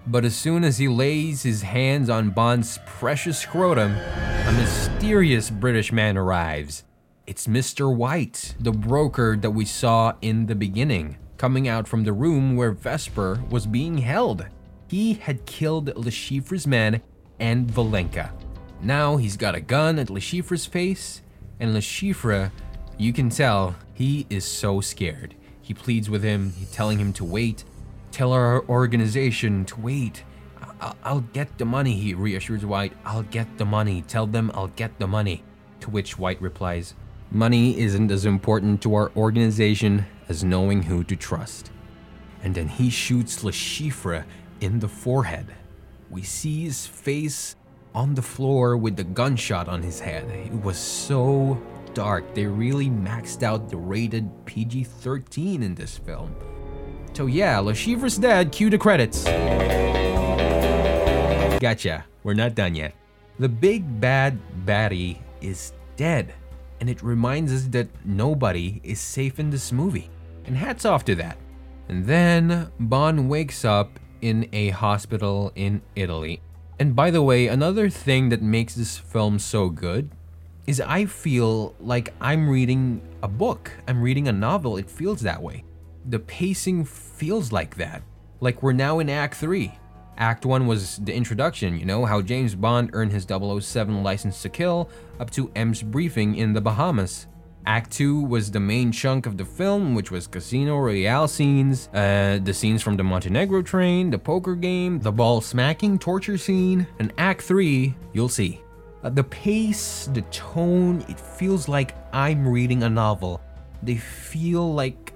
But as soon as he lays his hands on Bond's precious scrotum, a mysterious British man arrives. It's Mr. White, the broker that we saw in the beginning, coming out from the room where Vesper was being held. He had killed Le Chiffre's men and Valenka. Now he's got a gun at Le Chiffre's face, and Le Chiffre, you can tell, he is so scared. He pleads with him, telling him to wait. Tell our organization to wait. I- I'll get the money, he reassures White. I'll get the money. Tell them I'll get the money. To which White replies, Money isn't as important to our organization as knowing who to trust. And then he shoots Le Chiffre in the forehead. We see his face on the floor with the gunshot on his head. It was so dark. They really maxed out the rated PG 13 in this film. So, yeah, Le Chiffre's dead. Cue the credits. Gotcha. We're not done yet. The big bad baddie is dead. And it reminds us that nobody is safe in this movie. And hats off to that. And then Bond wakes up in a hospital in Italy. And by the way, another thing that makes this film so good is I feel like I'm reading a book. I'm reading a novel. It feels that way. The pacing feels like that. Like we're now in Act 3. Act 1 was the introduction, you know, how James Bond earned his 007 license to kill up to M's briefing in the Bahamas. Act 2 was the main chunk of the film, which was Casino Royale scenes, uh, the scenes from the Montenegro train, the poker game, the ball smacking torture scene. And Act 3, you'll see. Uh, the pace, the tone, it feels like I'm reading a novel. They feel like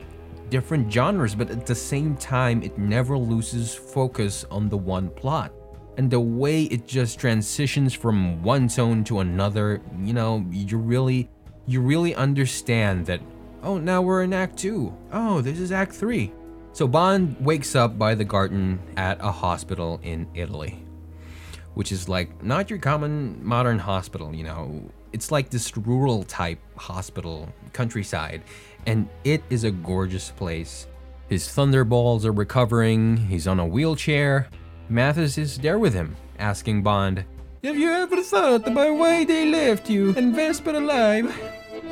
different genres, but at the same time, it never loses focus on the one plot. And the way it just transitions from one tone to another, you know, you really you really understand that oh, now we're in act 2. Oh, this is act 3. So Bond wakes up by the garden at a hospital in Italy. Which is like not your common modern hospital, you know. It's like this rural type hospital, countryside, and it is a gorgeous place. His thunderballs are recovering, he's on a wheelchair. Mathis is there with him, asking Bond, Have you ever thought about why they left you and Vesper alive?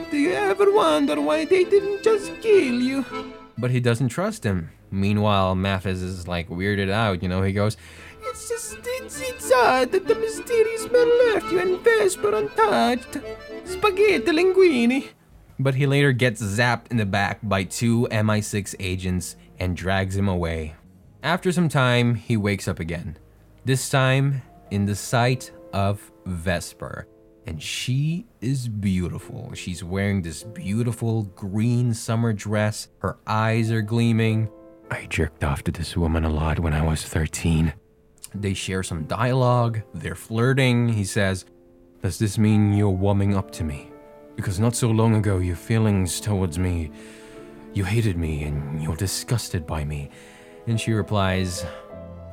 Do you ever wonder why they didn't just kill you? But he doesn't trust him. Meanwhile, Mathis is like weirded out, you know, he goes, It's just, it's, it's odd that the mysterious man left you and Vesper untouched. Spaghetti linguini. But he later gets zapped in the back by two MI6 agents and drags him away. After some time, he wakes up again. This time in the sight of Vesper. And she is beautiful. She's wearing this beautiful green summer dress. Her eyes are gleaming. I jerked off to this woman a lot when I was 13. They share some dialogue. They're flirting. He says, Does this mean you're warming up to me? Because not so long ago, your feelings towards me, you hated me and you're disgusted by me. And she replies,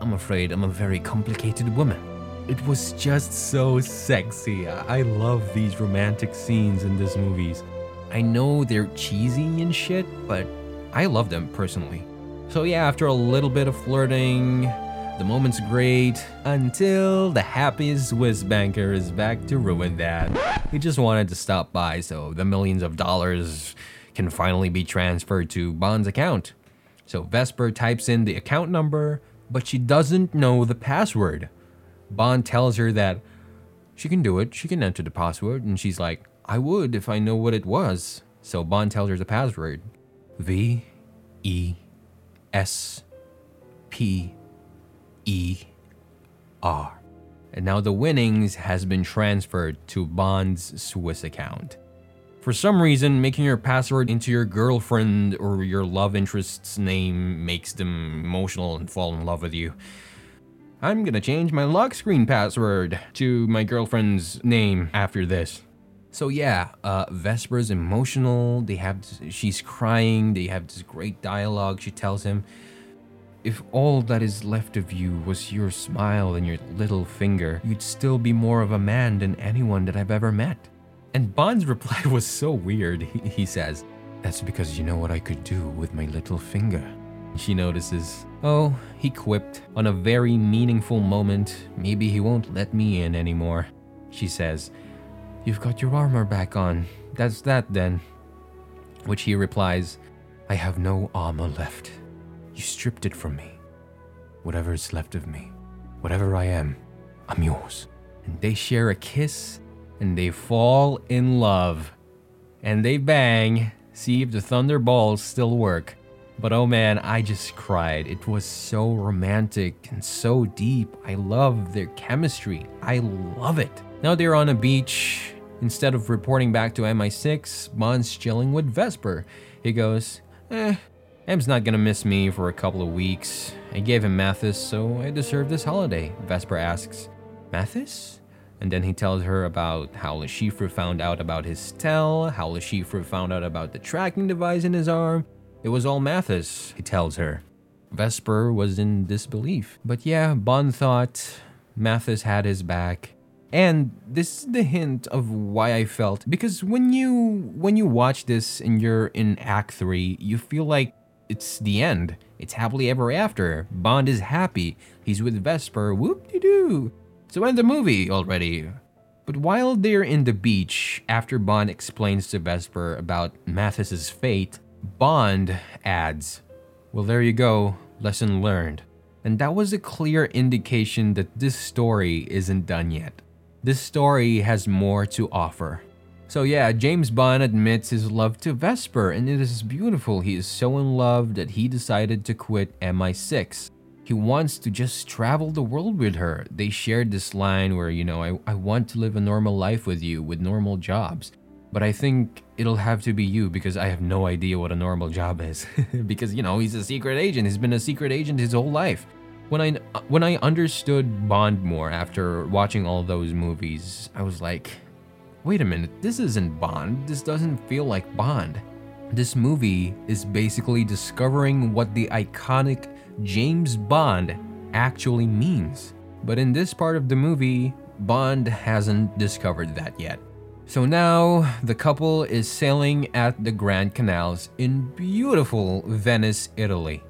I'm afraid I'm a very complicated woman. It was just so sexy. I love these romantic scenes in these movies. I know they're cheesy and shit, but I love them personally. So, yeah, after a little bit of flirting, the moment's great until the happiest Swiss banker is back to ruin that. He just wanted to stop by so the millions of dollars can finally be transferred to Bond's account. So Vesper types in the account number, but she doesn't know the password. Bond tells her that she can do it, she can enter the password, and she's like, I would if I know what it was. So Bond tells her the password V E S P E R. And now the winnings has been transferred to Bond's Swiss account. For some reason, making your password into your girlfriend or your love interest's name makes them emotional and fall in love with you. I'm gonna change my lock screen password to my girlfriend's name after this. So yeah, uh, Vesper's emotional. They have, she's crying. They have this great dialogue. She tells him, "If all that is left of you was your smile and your little finger, you'd still be more of a man than anyone that I've ever met." And Bond's reply was so weird. He, says, "That's because you know what I could do with my little finger." She notices, "Oh," he quipped, on a very meaningful moment. Maybe he won't let me in anymore. She says, You've got your armor back on. That's that then. Which he replies, I have no armor left. You stripped it from me. Whatever is left of me, whatever I am, I'm yours. And they share a kiss and they fall in love. And they bang, see if the thunderballs still work. But oh man, I just cried. It was so romantic and so deep. I love their chemistry. I love it. Now they're on a beach. Instead of reporting back to MI6, Bond's chilling with Vesper. He goes, Eh, M's not gonna miss me for a couple of weeks. I gave him Mathis, so I deserve this holiday. Vesper asks, Mathis? And then he tells her about how Le found out about his tell, how Le found out about the tracking device in his arm. It was all Mathis, he tells her. Vesper was in disbelief. But yeah, Bond thought Mathis had his back. And this is the hint of why I felt because when you when you watch this and you're in act 3, you feel like it's the end. It's happily ever after. Bond is happy. He's with Vesper. Whoop de doo. So end the movie already. But while they're in the beach, after Bond explains to Vesper about Mathis's fate, Bond adds, Well, there you go, lesson learned. And that was a clear indication that this story isn't done yet. This story has more to offer. So, yeah, James Bond admits his love to Vesper, and it is beautiful. He is so in love that he decided to quit MI6. He wants to just travel the world with her. They shared this line where, you know, I, I want to live a normal life with you with normal jobs. But I think it'll have to be you because I have no idea what a normal job is. because, you know, he's a secret agent. He's been a secret agent his whole life. When I when I understood Bond more after watching all those movies, I was like, wait a minute, this isn't Bond. This doesn't feel like Bond. This movie is basically discovering what the iconic James Bond actually means. But in this part of the movie, Bond hasn't discovered that yet. So now the couple is sailing at the Grand Canals in beautiful Venice, Italy.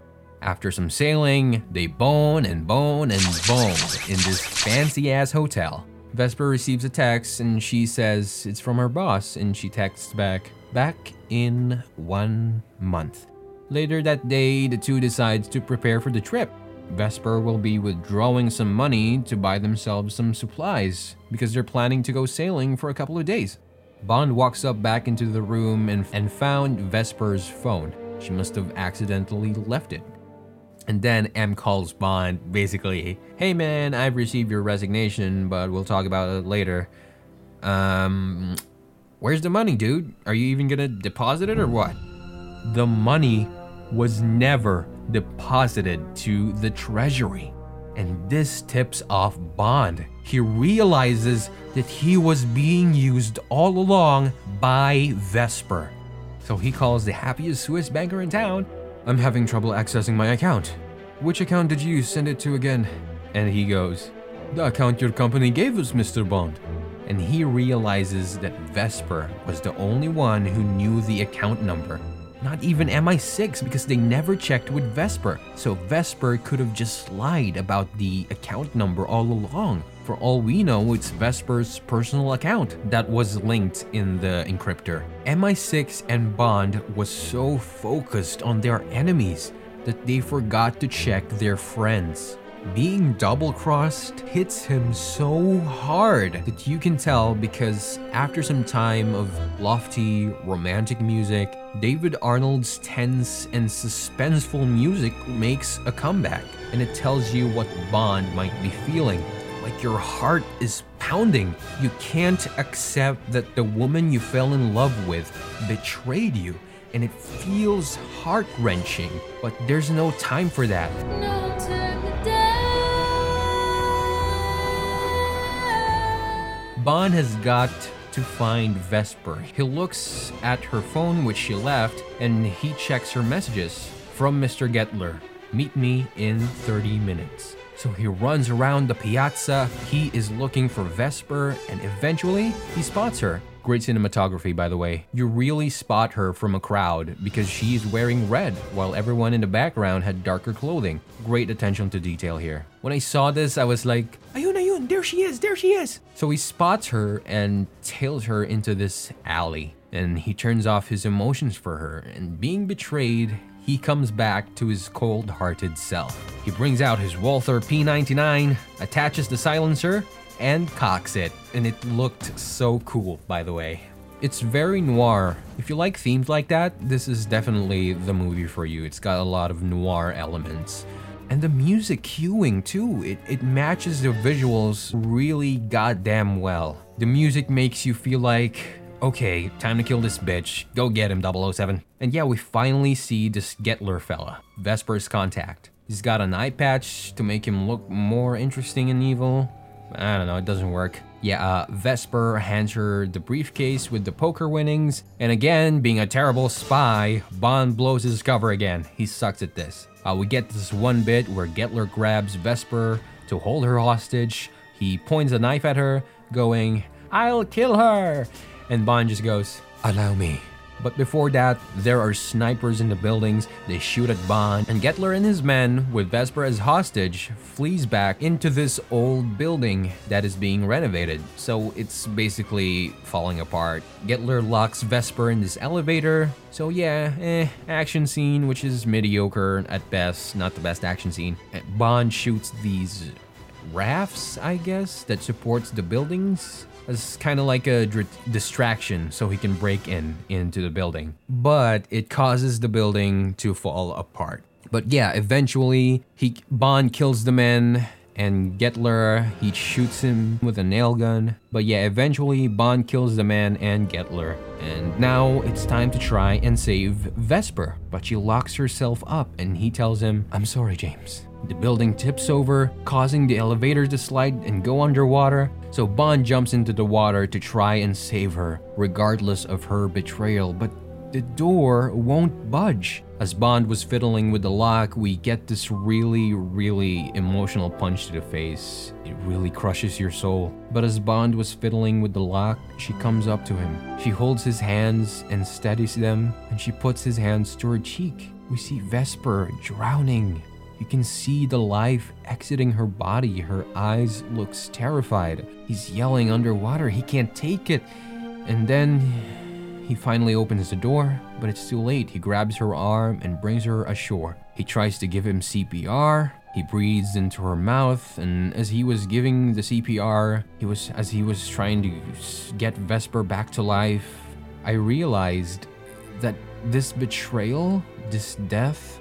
After some sailing, they bone and bone and bone in this fancy ass hotel. Vesper receives a text and she says it's from her boss, and she texts back, back in one month. Later that day, the two decides to prepare for the trip. Vesper will be withdrawing some money to buy themselves some supplies because they're planning to go sailing for a couple of days. Bond walks up back into the room and, and found Vesper's phone. She must have accidentally left it. And then M calls Bond, basically, hey man, I've received your resignation, but we'll talk about it later. Um, where's the money, dude? Are you even gonna deposit it or what? The money was never deposited to the treasury. And this tips off Bond. He realizes that he was being used all along by Vesper. So he calls the happiest Swiss banker in town. I'm having trouble accessing my account. Which account did you send it to again? And he goes, The account your company gave us, Mr. Bond. And he realizes that Vesper was the only one who knew the account number not even MI6 because they never checked with Vesper. So Vesper could have just lied about the account number all along. For all we know, it's Vesper's personal account that was linked in the encryptor. MI6 and Bond was so focused on their enemies that they forgot to check their friends. Being double crossed hits him so hard that you can tell because after some time of lofty, romantic music, David Arnold's tense and suspenseful music makes a comeback and it tells you what Bond might be feeling. Like your heart is pounding. You can't accept that the woman you fell in love with betrayed you and it feels heart wrenching, but there's no time for that. Bond has got to find Vesper. He looks at her phone, which she left, and he checks her messages from Mr. Gettler. Meet me in 30 minutes. So he runs around the piazza. He is looking for Vesper, and eventually he spots her. Great cinematography, by the way. You really spot her from a crowd because she's wearing red while everyone in the background had darker clothing. Great attention to detail here. When I saw this, I was like, Ayun, Ayun, there she is, there she is. So he spots her and tails her into this alley. And he turns off his emotions for her. And being betrayed, he comes back to his cold hearted self. He brings out his Walther P99, attaches the silencer, and cocks it. And it looked so cool, by the way. It's very noir. If you like themes like that, this is definitely the movie for you. It's got a lot of noir elements. And the music cueing too, it, it matches the visuals really goddamn well. The music makes you feel like, okay, time to kill this bitch. Go get him, 007. And yeah, we finally see this Gettler fella, Vesper's contact. He's got an eye patch to make him look more interesting and evil. I don't know, it doesn't work. Yeah, uh, Vesper hands her the briefcase with the poker winnings, and again, being a terrible spy, Bond blows his cover again. He sucks at this. Uh, we get this one bit where Gettler grabs Vesper to hold her hostage. He points a knife at her, going, I'll kill her! And Bond just goes, Allow me. But before that, there are snipers in the buildings, they shoot at Bond, and Gettler and his men, with Vesper as hostage, flees back into this old building that is being renovated. So it's basically falling apart. Gettler locks Vesper in this elevator, so yeah, eh, action scene, which is mediocre at best, not the best action scene. Bond shoots these rafts, I guess, that supports the buildings as kind of like a dr- distraction so he can break in into the building. But it causes the building to fall apart. But yeah, eventually he Bond kills the men and Gettler he shoots him with a nail gun. But yeah, eventually Bond kills the man and Gettler. And now it's time to try and save Vesper. But she locks herself up and he tells him, "I'm sorry, James." The building tips over, causing the elevator to slide and go underwater, so Bond jumps into the water to try and save her, regardless of her betrayal. But the door won't budge. As Bond was fiddling with the lock, we get this really, really emotional punch to the face. It really crushes your soul. But as Bond was fiddling with the lock, she comes up to him. She holds his hands and steadies them, and she puts his hands to her cheek. We see Vesper drowning. You can see the life exiting her body. Her eyes looks terrified. He's yelling underwater. He can't take it. And then he finally opens the door, but it's too late. He grabs her arm and brings her ashore. He tries to give him CPR. He breathes into her mouth, and as he was giving the CPR, he was as he was trying to get Vesper back to life, I realized that this betrayal, this death,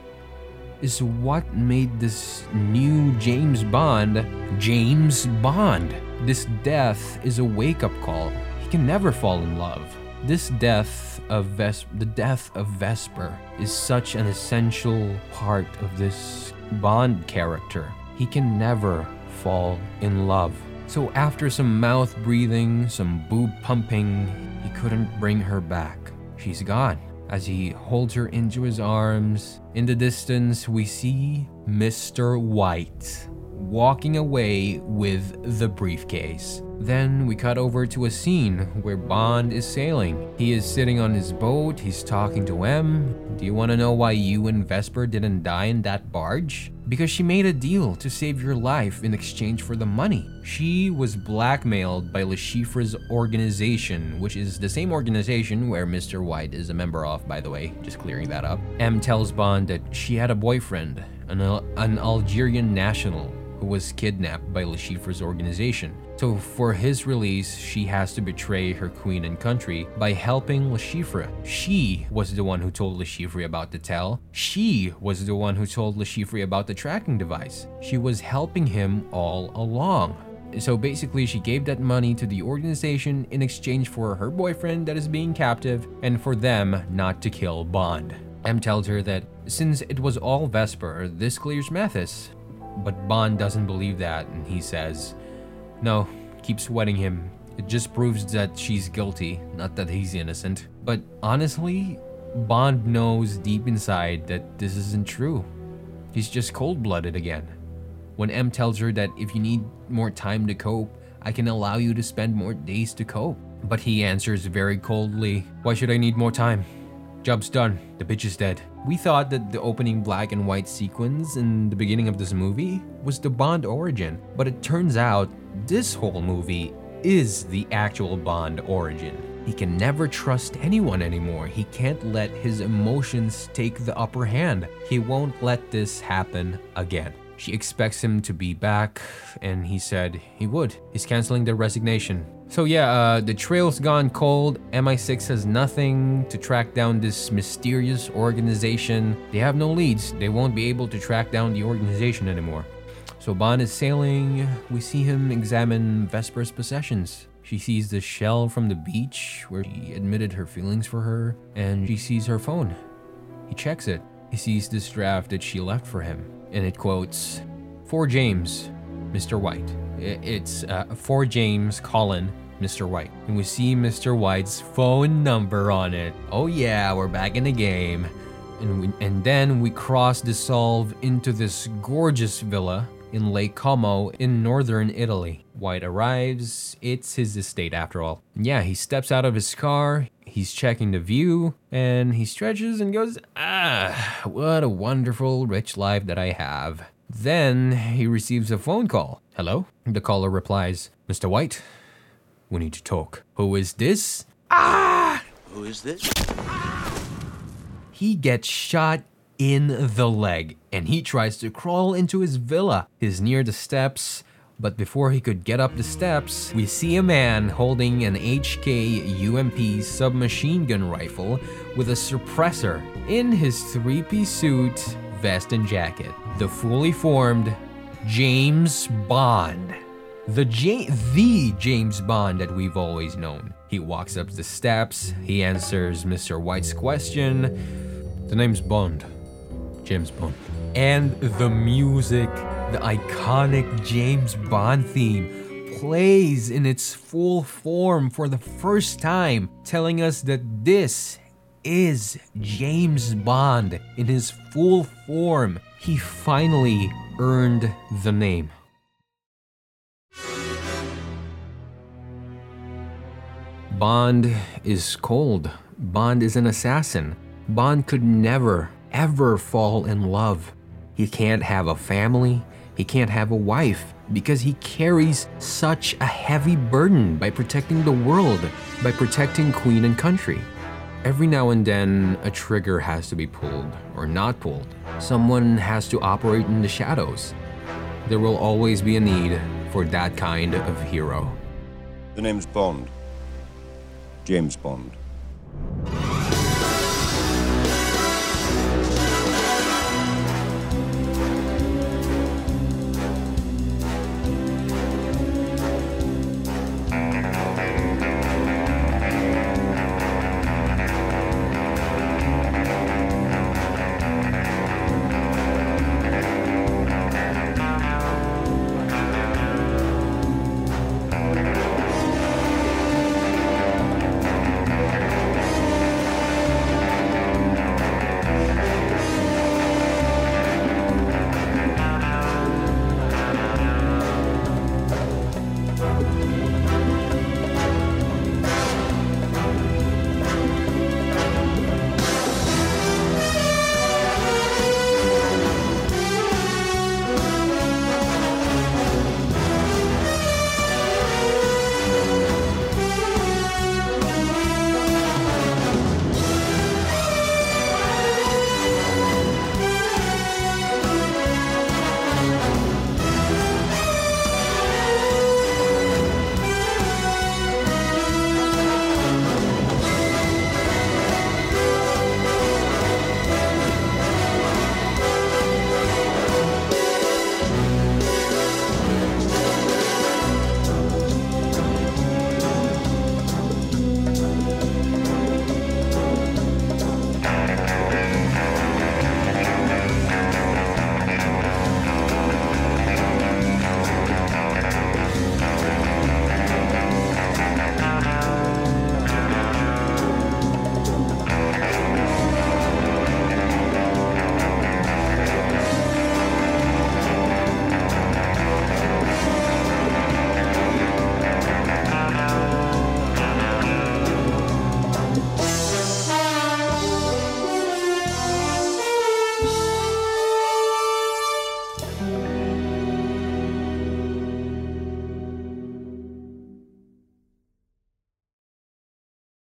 is what made this new James Bond James Bond. This death is a wake-up call. He can never fall in love. This death of Ves- the death of Vesper is such an essential part of this Bond character. He can never fall in love. So after some mouth breathing, some boob pumping, he couldn't bring her back. She's gone. As he holds her into his arms, in the distance we see Mr. White walking away with the briefcase. Then we cut over to a scene where Bond is sailing. He is sitting on his boat, he's talking to M. Do you want to know why you and Vesper didn't die in that barge? Because she made a deal to save your life in exchange for the money. She was blackmailed by Le Chiffre's organization, which is the same organization where Mr. White is a member of, by the way, just clearing that up. M tells Bond that she had a boyfriend, an, an Algerian national who was kidnapped by Le Chiffre's organization. So for his release, she has to betray her queen and country by helping Le Chiffre. She was the one who told Le Chiffre about the tell. She was the one who told Le Chiffre about the tracking device. She was helping him all along. So basically, she gave that money to the organization in exchange for her boyfriend that is being captive and for them not to kill Bond. M tells her that since it was all Vesper, this clears Mathis. But Bond doesn't believe that, and he says, No, keep sweating him. It just proves that she's guilty, not that he's innocent. But honestly, Bond knows deep inside that this isn't true. He's just cold blooded again. When M tells her that if you need more time to cope, I can allow you to spend more days to cope. But he answers very coldly, Why should I need more time? Job's done. The bitch is dead. We thought that the opening black and white sequence in the beginning of this movie was the Bond origin, but it turns out this whole movie is the actual Bond origin. He can never trust anyone anymore. He can't let his emotions take the upper hand. He won't let this happen again. She expects him to be back, and he said he would. He's canceling the resignation. So yeah, uh, the trail's gone cold. MI6 has nothing to track down this mysterious organization. They have no leads. They won't be able to track down the organization anymore. So Bond is sailing. We see him examine Vesper's possessions. She sees the shell from the beach where she admitted her feelings for her, and she sees her phone. He checks it. He sees this draft that she left for him, and it quotes, For James, Mr. White. It's uh, for James Colin, Mr. White. And we see Mr. White's phone number on it. Oh yeah, we're back in the game. And, we, and then we cross dissolve into this gorgeous villa in Lake Como in northern Italy. White arrives, it's his estate after all. Yeah, he steps out of his car, he's checking the view, and he stretches and goes, Ah, what a wonderful, rich life that I have. Then he receives a phone call. Hello? The caller replies, Mr. White, we need to talk. Who is this? Ah! Who is this? He gets shot in the leg and he tries to crawl into his villa. He's near the steps, but before he could get up the steps, we see a man holding an HK UMP submachine gun rifle with a suppressor in his three piece suit, vest, and jacket. The fully formed James Bond. The, J- the James Bond that we've always known. He walks up the steps, he answers Mr. White's question. The name's Bond. James Bond. And the music, the iconic James Bond theme, plays in its full form for the first time, telling us that this is James Bond in his full form. He finally earned the name. Bond is cold. Bond is an assassin. Bond could never, ever fall in love. He can't have a family. He can't have a wife because he carries such a heavy burden by protecting the world, by protecting Queen and country. Every now and then, a trigger has to be pulled or not pulled. Someone has to operate in the shadows. There will always be a need for that kind of hero. The name's Bond. James Bond.